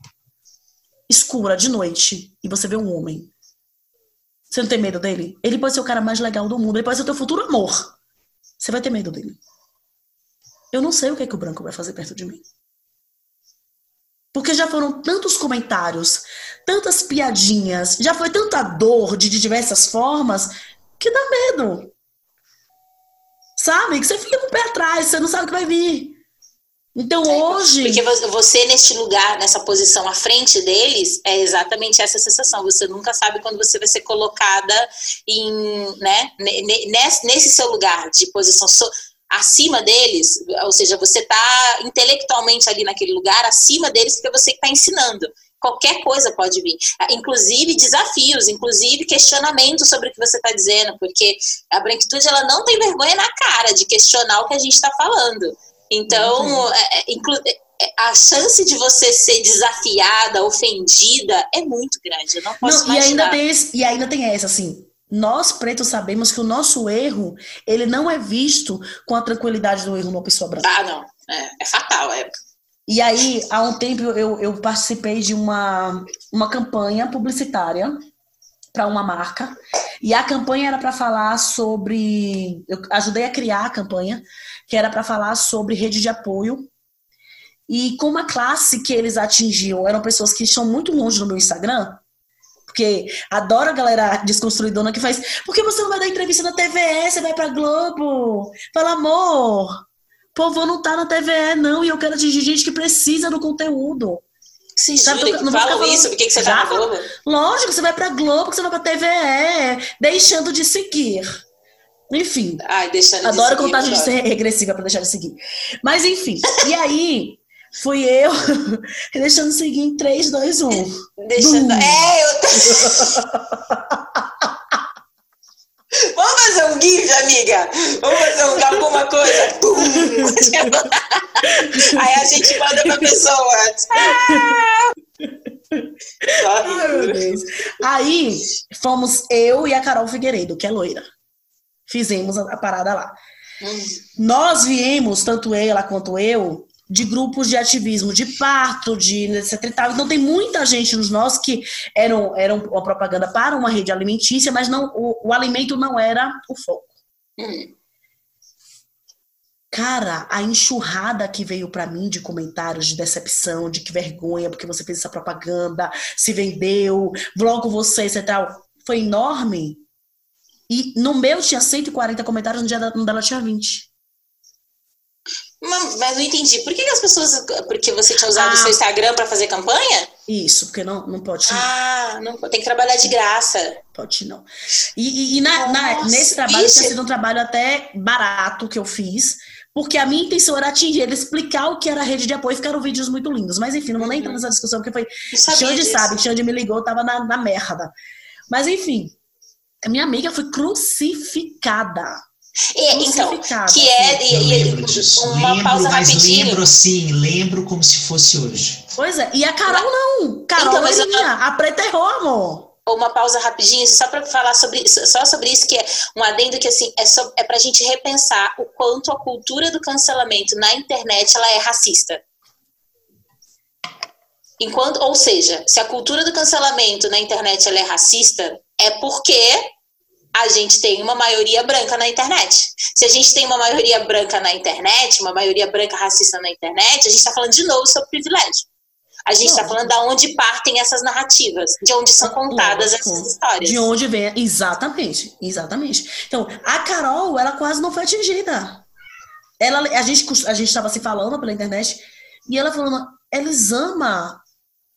escura de noite e você vê um homem. Você não tem medo dele? Ele pode ser o cara mais legal do mundo, ele pode ser o teu futuro amor. Você vai ter medo dele. Eu não sei o que, é que o branco vai fazer perto de mim. Porque já foram tantos comentários, tantas piadinhas, já foi tanta dor de, de diversas formas, que dá medo. Sabe? Que você fica com o pé atrás, você não sabe o que vai vir. Então é, hoje. Porque você, neste lugar, nessa posição à frente deles, é exatamente essa sensação. Você nunca sabe quando você vai ser colocada em, né, nesse, nesse seu lugar de posição so, acima deles, ou seja, você está intelectualmente ali naquele lugar, acima deles, porque você está ensinando. Qualquer coisa pode vir, inclusive desafios, inclusive questionamentos sobre o que você está dizendo, porque a branquitude ela não tem vergonha na cara de questionar o que a gente está falando. Então, uhum. é, é, a chance de você ser desafiada, ofendida, é muito grande. Eu não posso não, imaginar. E ainda, tem esse, e ainda tem essa, assim, nós pretos sabemos que o nosso erro, ele não é visto com a tranquilidade do erro numa pessoa branca. Ah, não. É, é fatal, é. E aí, há um tempo, eu, eu participei de uma, uma campanha publicitária para uma marca. E a campanha era para falar sobre. Eu ajudei a criar a campanha, que era para falar sobre rede de apoio. E com uma classe que eles atingiam, eram pessoas que estão muito longe do meu Instagram, porque adoro a galera desconstruidona que faz. Por que você não vai dar entrevista na TVE? Você vai pra Globo? Fala, amor, povo não tá na TVE, não, e eu quero atingir gente que precisa do conteúdo. Sim, Sabe, Júlia, não fala isso, por que, que você tá na Globo? Lógico, você vai pra Globo, você vai pra TVE, deixando de seguir. Enfim. Ai, deixando adoro de contagem de ser regressiva pra deixar de seguir. Mas enfim, e aí fui eu [LAUGHS] deixando de seguir em 3, 2, 1. Deixando. É, eu. Vamos fazer um GIF, amiga? Vamos fazer um, alguma coisa? [LAUGHS] Aí a gente manda pra pessoa. Ai, meu Deus. Aí fomos eu e a Carol Figueiredo, que é loira. Fizemos a, parada lá. Hum. Nós viemos, tanto ela quanto eu, de grupos de ativismo de parto, de etc e tal. Então tem muita gente nos nossos que eram, eram uma propaganda para uma rede alimentícia, mas não o, o alimento não era o foco. Hum. Cara, a enxurrada que veio para mim de comentários de decepção, de que vergonha, porque você fez essa propaganda, se vendeu, logo você, etc. Foi enorme. E no meu tinha 140 comentários, no dia dela tinha 20. Mas, não entendi. Por que, as pessoas. Porque você tinha usado ah, o seu Instagram para fazer campanha? Isso, porque não, não pode. Ah, não, tem que trabalhar de graça. Pode não. E, e, e na, na, nesse trabalho tinha sido um trabalho até barato que eu fiz, porque a minha intenção era atingir, era explicar o que era a rede de apoio, ficaram vídeos muito lindos. Mas enfim, não vou nem entrar uhum. nessa discussão, porque foi. Xande sabe, Xande me ligou, tava na, na merda. Mas enfim, a minha amiga foi crucificada é, então, que é e, lembro disso. uma lembro, pausa mas rapidinho. lembro sim, lembro como se fosse hoje. Pois é, e a Carol não. Carol então, mas eu... a preta errou, amor. Uma pausa rapidinho, só para falar sobre só sobre isso, que é um adendo que assim é, so, é para a gente repensar o quanto a cultura do cancelamento na internet ela é racista. Enquanto, ou seja, se a cultura do cancelamento na internet ela é racista, é porque a gente tem uma maioria branca na internet. Se a gente tem uma maioria branca na internet, uma maioria branca racista na internet, a gente está falando de novo sobre privilégio. A gente está falando de onde partem essas narrativas, de onde são contadas Lógico. essas histórias. De onde vem, exatamente, exatamente. Então, a Carol, ela quase não foi atingida. Ela, a gente a gente estava se falando pela internet e ela falando, Elisama,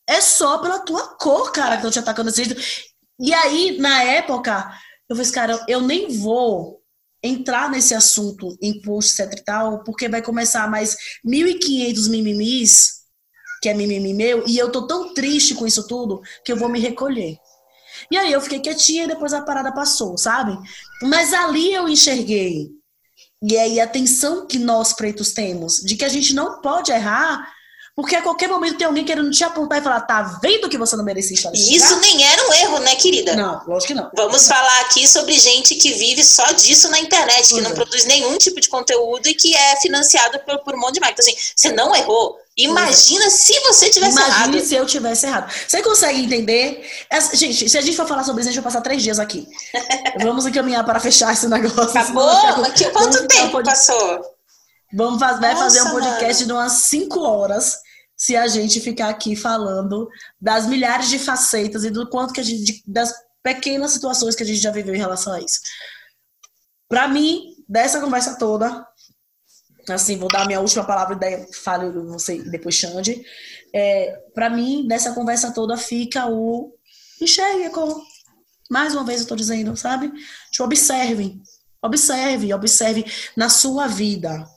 é só pela tua cor, cara, que estão te atacando assim. E aí, na época, eu falei, cara, eu nem vou entrar nesse assunto em post, etc e tal, porque vai começar mais 1.500 mimimis, que é mimimi meu, e eu tô tão triste com isso tudo que eu vou me recolher. E aí eu fiquei quietinha e depois a parada passou, sabe? Mas ali eu enxerguei. E aí a tensão que nós pretos temos, de que a gente não pode errar porque a qualquer momento tem alguém querendo te apontar e falar, tá vendo que você não merecia estar nesse Isso nem era um erro, né, querida? Não, lógico que não. Vamos falar aqui sobre gente que vive só disso na internet, que uhum. não produz nenhum tipo de conteúdo e que é financiado por, por um monte de marca. Então, assim, você não errou. Imagina uhum. se você tivesse Imagine errado. Imagina se eu tivesse errado. Você consegue entender? Essa, gente, se a gente for falar sobre isso, a gente vai passar três dias aqui. [LAUGHS] Vamos encaminhar para fechar esse negócio. Acabou? Mas quanto tempo passou? Vamos fazer, vai fazer um podcast mano. de umas 5 horas se a gente ficar aqui falando das milhares de facetas e do quanto que a gente das pequenas situações que a gente já viveu em relação a isso. Para mim, dessa conversa toda, assim, vou dar a minha última palavra e daí falo você depois Xande. É, para mim, nessa conversa toda fica o enxergue, como mais uma vez eu tô dizendo, sabe? Tipo, observe, observe, observe na sua vida,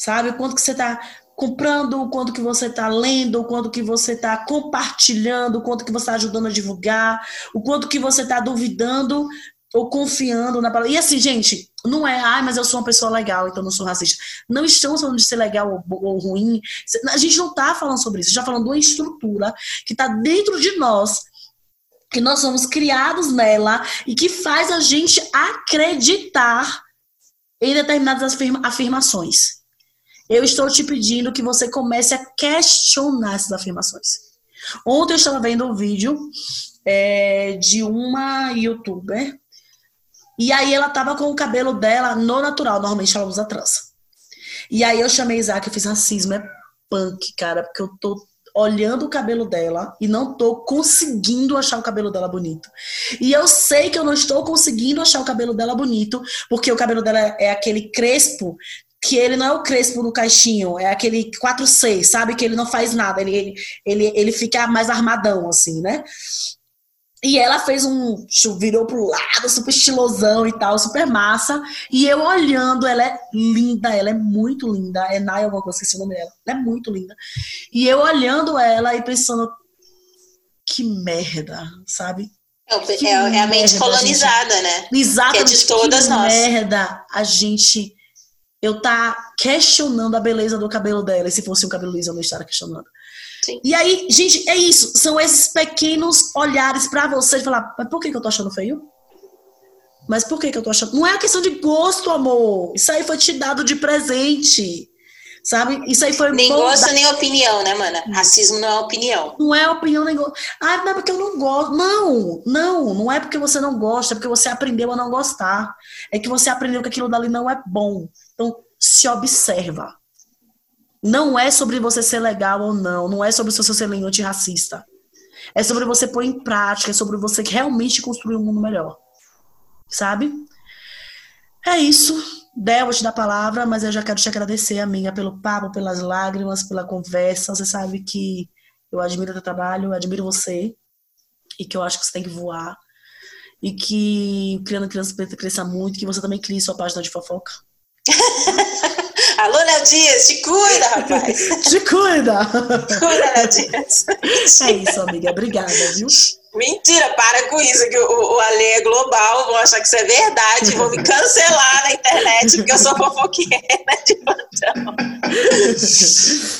sabe? Quanto que você tá comprando, quanto que você está lendo, quanto que você está compartilhando, quanto que você está ajudando a divulgar, o quanto que você está duvidando ou confiando na palavra. E assim, gente, não é, ai, mas eu sou uma pessoa legal, então não sou racista. Não estamos falando de ser legal ou, ou ruim. A gente não está falando sobre isso. A gente está falando de uma estrutura que está dentro de nós, que nós somos criados nela e que faz a gente acreditar em determinadas afirma afirmações. Eu estou te pedindo que você comece a questionar essas afirmações. Ontem eu estava vendo um vídeo é, de uma youtuber e aí ela tava com o cabelo dela no natural, normalmente ela usa trança. E aí eu chamei Isaac e fiz racismo, é punk, cara, porque eu tô olhando o cabelo dela e não tô conseguindo achar o cabelo dela bonito. E eu sei que eu não estou conseguindo achar o cabelo dela bonito, porque o cabelo dela é aquele crespo que ele não é o crespo no caixinho, é aquele 4-6, sabe? Que ele não faz nada, ele, ele, ele, fica mais armadão, assim, né? E ela fez um. virou pro lado, super estilosão e tal, super massa. E eu olhando, ela é linda, ela é muito linda. É Naya, alguma coisa, esqueci o nome dela. Ela é muito linda. E eu olhando ela e pensando, que merda, sabe? É, é, é a mente colonizada, gente, né? Exatamente. Que é de todas que nós. merda a gente. Eu tá questionando a beleza do cabelo dela. E se fosse um cabelo liso, eu não estaria questionando. Sim. E aí, gente, é isso. São esses pequenos olhares para você de falar, mas por que, que eu tô achando feio? Mas por que, que eu tô achando? Não é a questão de gosto, amor. Isso aí foi te dado de presente. Sabe? Isso aí foi. Nem gosto, da... nem opinião, né, mana? Racismo não é opinião. Não é opinião, nem gosto. Ah, não é porque eu não gosto. Não, não, não é porque você não gosta, é porque você aprendeu a não gostar. É que você aprendeu que aquilo dali não é bom. Então, se observa. Não é sobre você ser legal ou não, não é sobre o seu ser antirracista. É sobre você pôr em prática, é sobre você realmente construir um mundo melhor. Sabe? É isso. Del, vou te dar a palavra, mas eu já quero te agradecer, amiga, pelo papo, pelas lágrimas, pela conversa. Você sabe que eu admiro o teu trabalho, eu admiro você, e que eu acho que você tem que voar. E que Criando Criança Preta cresça muito, que você também crie sua página de fofoca. [LAUGHS] Alô, Léo Dias, te cuida, rapaz. [LAUGHS] te cuida. [LAUGHS] cuida, Léo Dias. É isso, amiga. Obrigada, viu? Mentira, para com isso, que o, o é global, vão achar que isso é verdade, vão me cancelar na internet porque eu sou fofoqueira de plantão.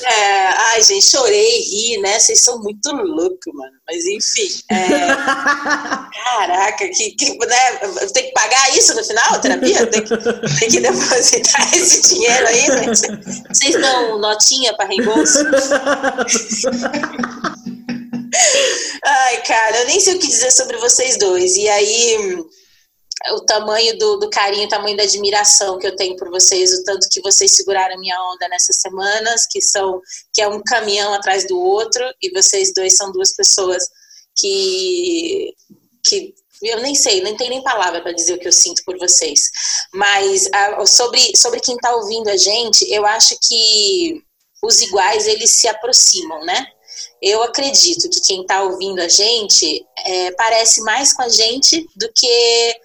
É, ai, gente, chorei, ri, né? Vocês são muito loucos, mano. Mas enfim. É, caraca, que, que, né? tem que pagar isso no final, terapia? Tem que, tem que depositar [LAUGHS] esse dinheiro aí, né? Vocês dão notinha para reembolso? [LAUGHS] Ai, cara, eu nem sei o que dizer sobre vocês dois. E aí, o tamanho do, do, carinho, o tamanho da admiração que eu tenho por vocês, o tanto que vocês seguraram minha onda nessas semanas, que são que é um caminhão atrás do outro, e vocês dois são duas pessoas que que eu nem sei, nem tem nem palavra para dizer o que eu sinto por vocês. Mas a, sobre sobre quem está ouvindo a gente, eu acho que os iguais eles se aproximam, né? Eu acredito que quem está ouvindo a gente é, parece mais com a gente do que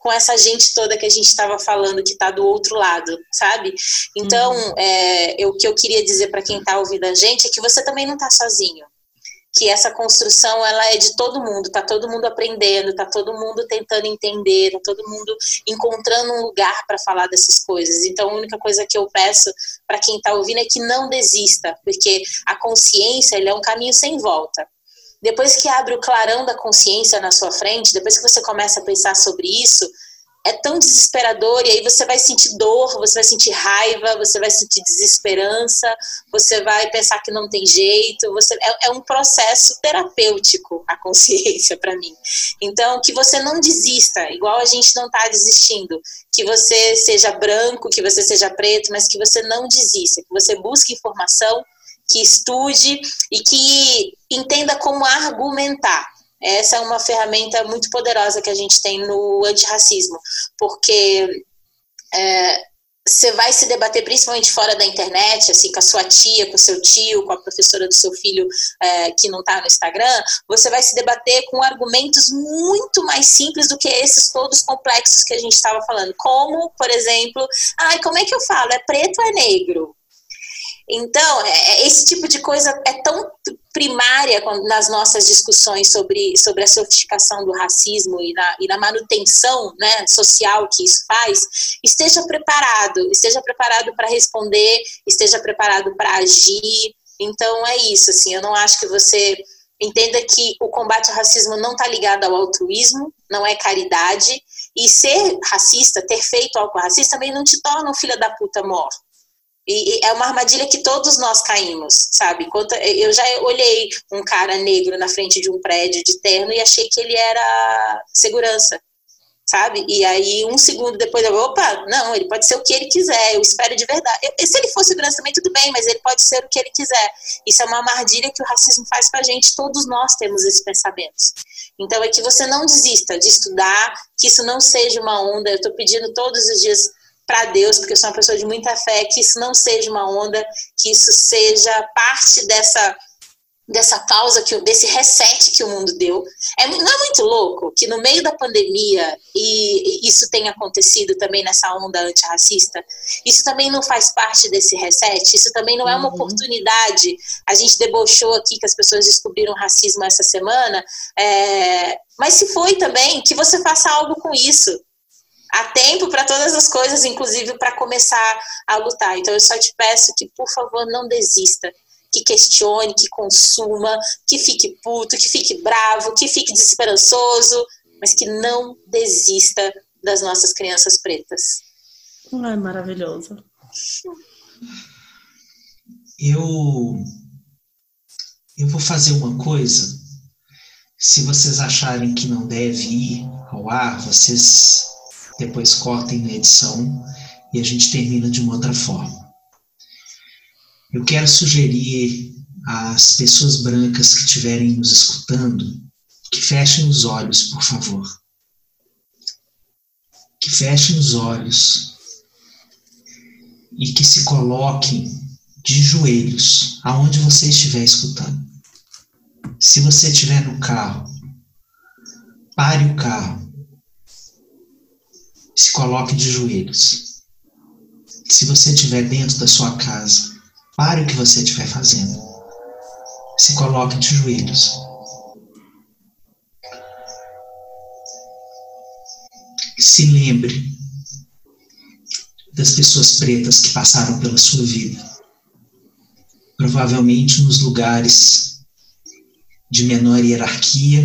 com essa gente toda que a gente estava falando que está do outro lado, sabe? Então, uhum. é, eu, o que eu queria dizer para quem está ouvindo a gente é que você também não está sozinho que essa construção ela é de todo mundo, tá todo mundo aprendendo, tá todo mundo tentando entender, tá todo mundo encontrando um lugar para falar dessas coisas. Então a única coisa que eu peço para quem está ouvindo é que não desista, porque a consciência ele é um caminho sem volta. Depois que abre o clarão da consciência na sua frente, depois que você começa a pensar sobre isso, é tão desesperador, e aí você vai sentir dor, você vai sentir raiva, você vai sentir desesperança, você vai pensar que não tem jeito, você é, é um processo terapêutico a [LAUGHS] consciência para mim. Então, que você não desista, igual a gente não está desistindo, que você seja branco, que você seja preto, mas que você não desista, que você busque informação, que estude e que entenda como argumentar essa é uma ferramenta muito poderosa que a gente tem no antirracismo, porque é, você vai se debater principalmente fora da internet, assim, com a sua tia, com o seu tio, com a professora do seu filho é, que não está no Instagram, você vai se debater com argumentos muito mais simples do que esses todos complexos que a gente estava falando. Como, por exemplo, ai, como é que eu falo? É preto ou é negro? Então, é, é, esse tipo de coisa é tão primária nas nossas discussões sobre, sobre a sofisticação do racismo e na, e na manutenção né, social que isso faz, esteja preparado, esteja preparado para responder, esteja preparado para agir. Então, é isso, assim, eu não acho que você entenda que o combate ao racismo não está ligado ao altruísmo, não é caridade, e ser racista, ter feito algo racista, também não te torna um filho da puta mor. E, é uma armadilha que todos nós caímos, sabe? Eu já olhei um cara negro na frente de um prédio de terno e achei que ele era segurança, sabe? E aí, um segundo depois, eu, opa, não, ele pode ser o que ele quiser, eu espero de verdade. Eu, se ele for segurança também, tudo bem, mas ele pode ser o que ele quiser. Isso é uma armadilha que o racismo faz pra gente, todos nós temos esses pensamentos. Então, é que você não desista de estudar, que isso não seja uma onda. Eu tô pedindo todos os dias para Deus, porque eu sou uma pessoa de muita fé, que isso não seja uma onda, que isso seja parte dessa dessa causa que desse reset que o mundo deu. É, não é muito louco que no meio da pandemia e isso tenha acontecido também nessa onda antirracista? Isso também não faz parte desse reset? Isso também não é uma uhum. oportunidade? A gente debochou aqui que as pessoas descobriram racismo essa semana, é, mas se foi também, que você faça algo com isso há tempo para todas as coisas, inclusive para começar a lutar. Então eu só te peço que, por favor, não desista, que questione, que consuma, que fique puto, que fique bravo, que fique desesperançoso, mas que não desista das nossas crianças pretas. Ai, maravilhoso. Eu eu vou fazer uma coisa. Se vocês acharem que não deve ir ao ar, vocês depois cortem na edição e a gente termina de uma outra forma. Eu quero sugerir às pessoas brancas que estiverem nos escutando que fechem os olhos, por favor. Que fechem os olhos e que se coloquem de joelhos aonde você estiver escutando. Se você estiver no carro, pare o carro se coloque de joelhos. Se você estiver dentro da sua casa, pare o que você estiver fazendo. Se coloque de joelhos. Se lembre das pessoas pretas que passaram pela sua vida. Provavelmente nos lugares de menor hierarquia,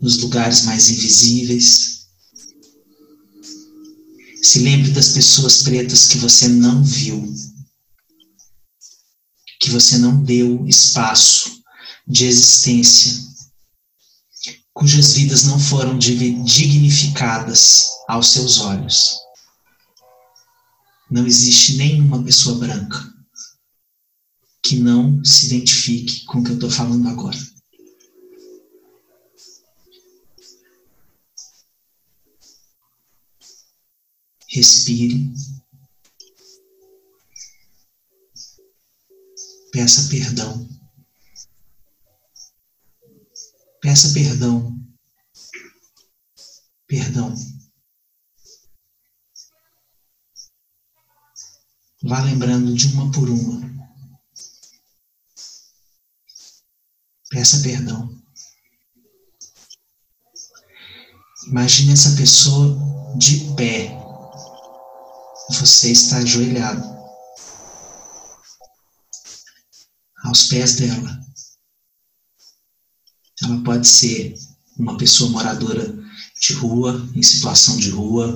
nos lugares mais invisíveis, se lembre das pessoas pretas que você não viu, que você não deu espaço de existência, cujas vidas não foram dignificadas aos seus olhos. Não existe nenhuma pessoa branca que não se identifique com o que eu estou falando agora. Respire. Peça perdão. Peça perdão. Perdão. Vá lembrando de uma por uma. Peça perdão. Imagine essa pessoa de pé você está ajoelhado aos pés dela. Ela pode ser uma pessoa moradora de rua, em situação de rua,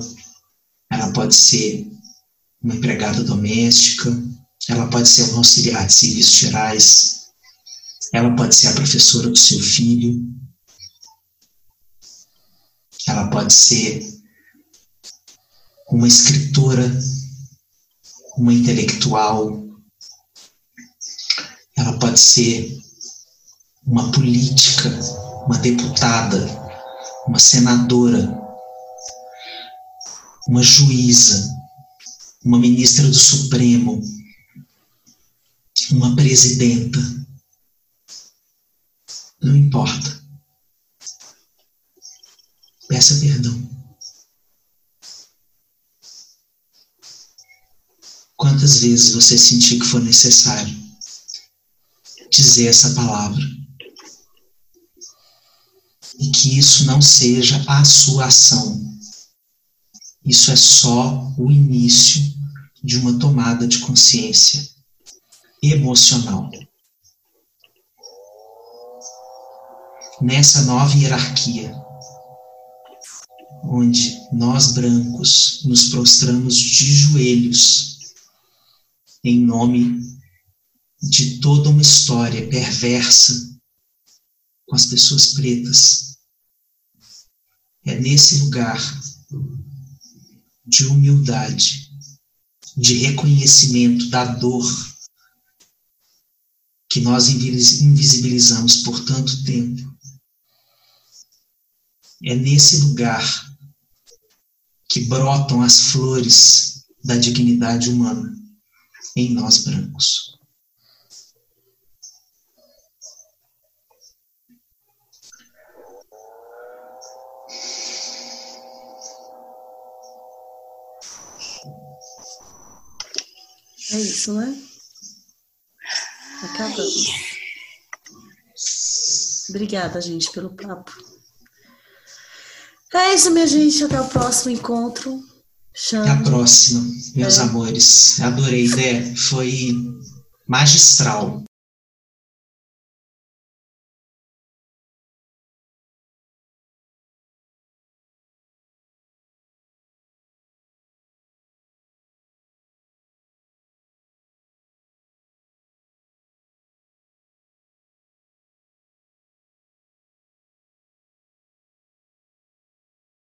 ela pode ser uma empregada doméstica, ela pode ser um auxiliar de serviços gerais, ela pode ser a professora do seu filho, ela pode ser uma escritora, uma intelectual, ela pode ser uma política, uma deputada, uma senadora, uma juíza, uma ministra do Supremo, uma presidenta. Não importa. Peça perdão. Quantas vezes você sentir que for necessário dizer essa palavra? E que isso não seja a sua ação. Isso é só o início de uma tomada de consciência emocional. Nessa nova hierarquia, onde nós brancos nos prostramos de joelhos em nome de toda uma história perversa com as pessoas pretas. É nesse lugar de humildade, de reconhecimento da dor que nós invisibilizamos por tanto tempo. É nesse lugar que brotam as flores da dignidade humana em nós brancos. É isso, né? Acabamos. Obrigada, gente, pelo papo. É isso, minha gente. Até o próximo encontro. Até a próxima, meus é. amores. Adorei, Dé. Foi magistral.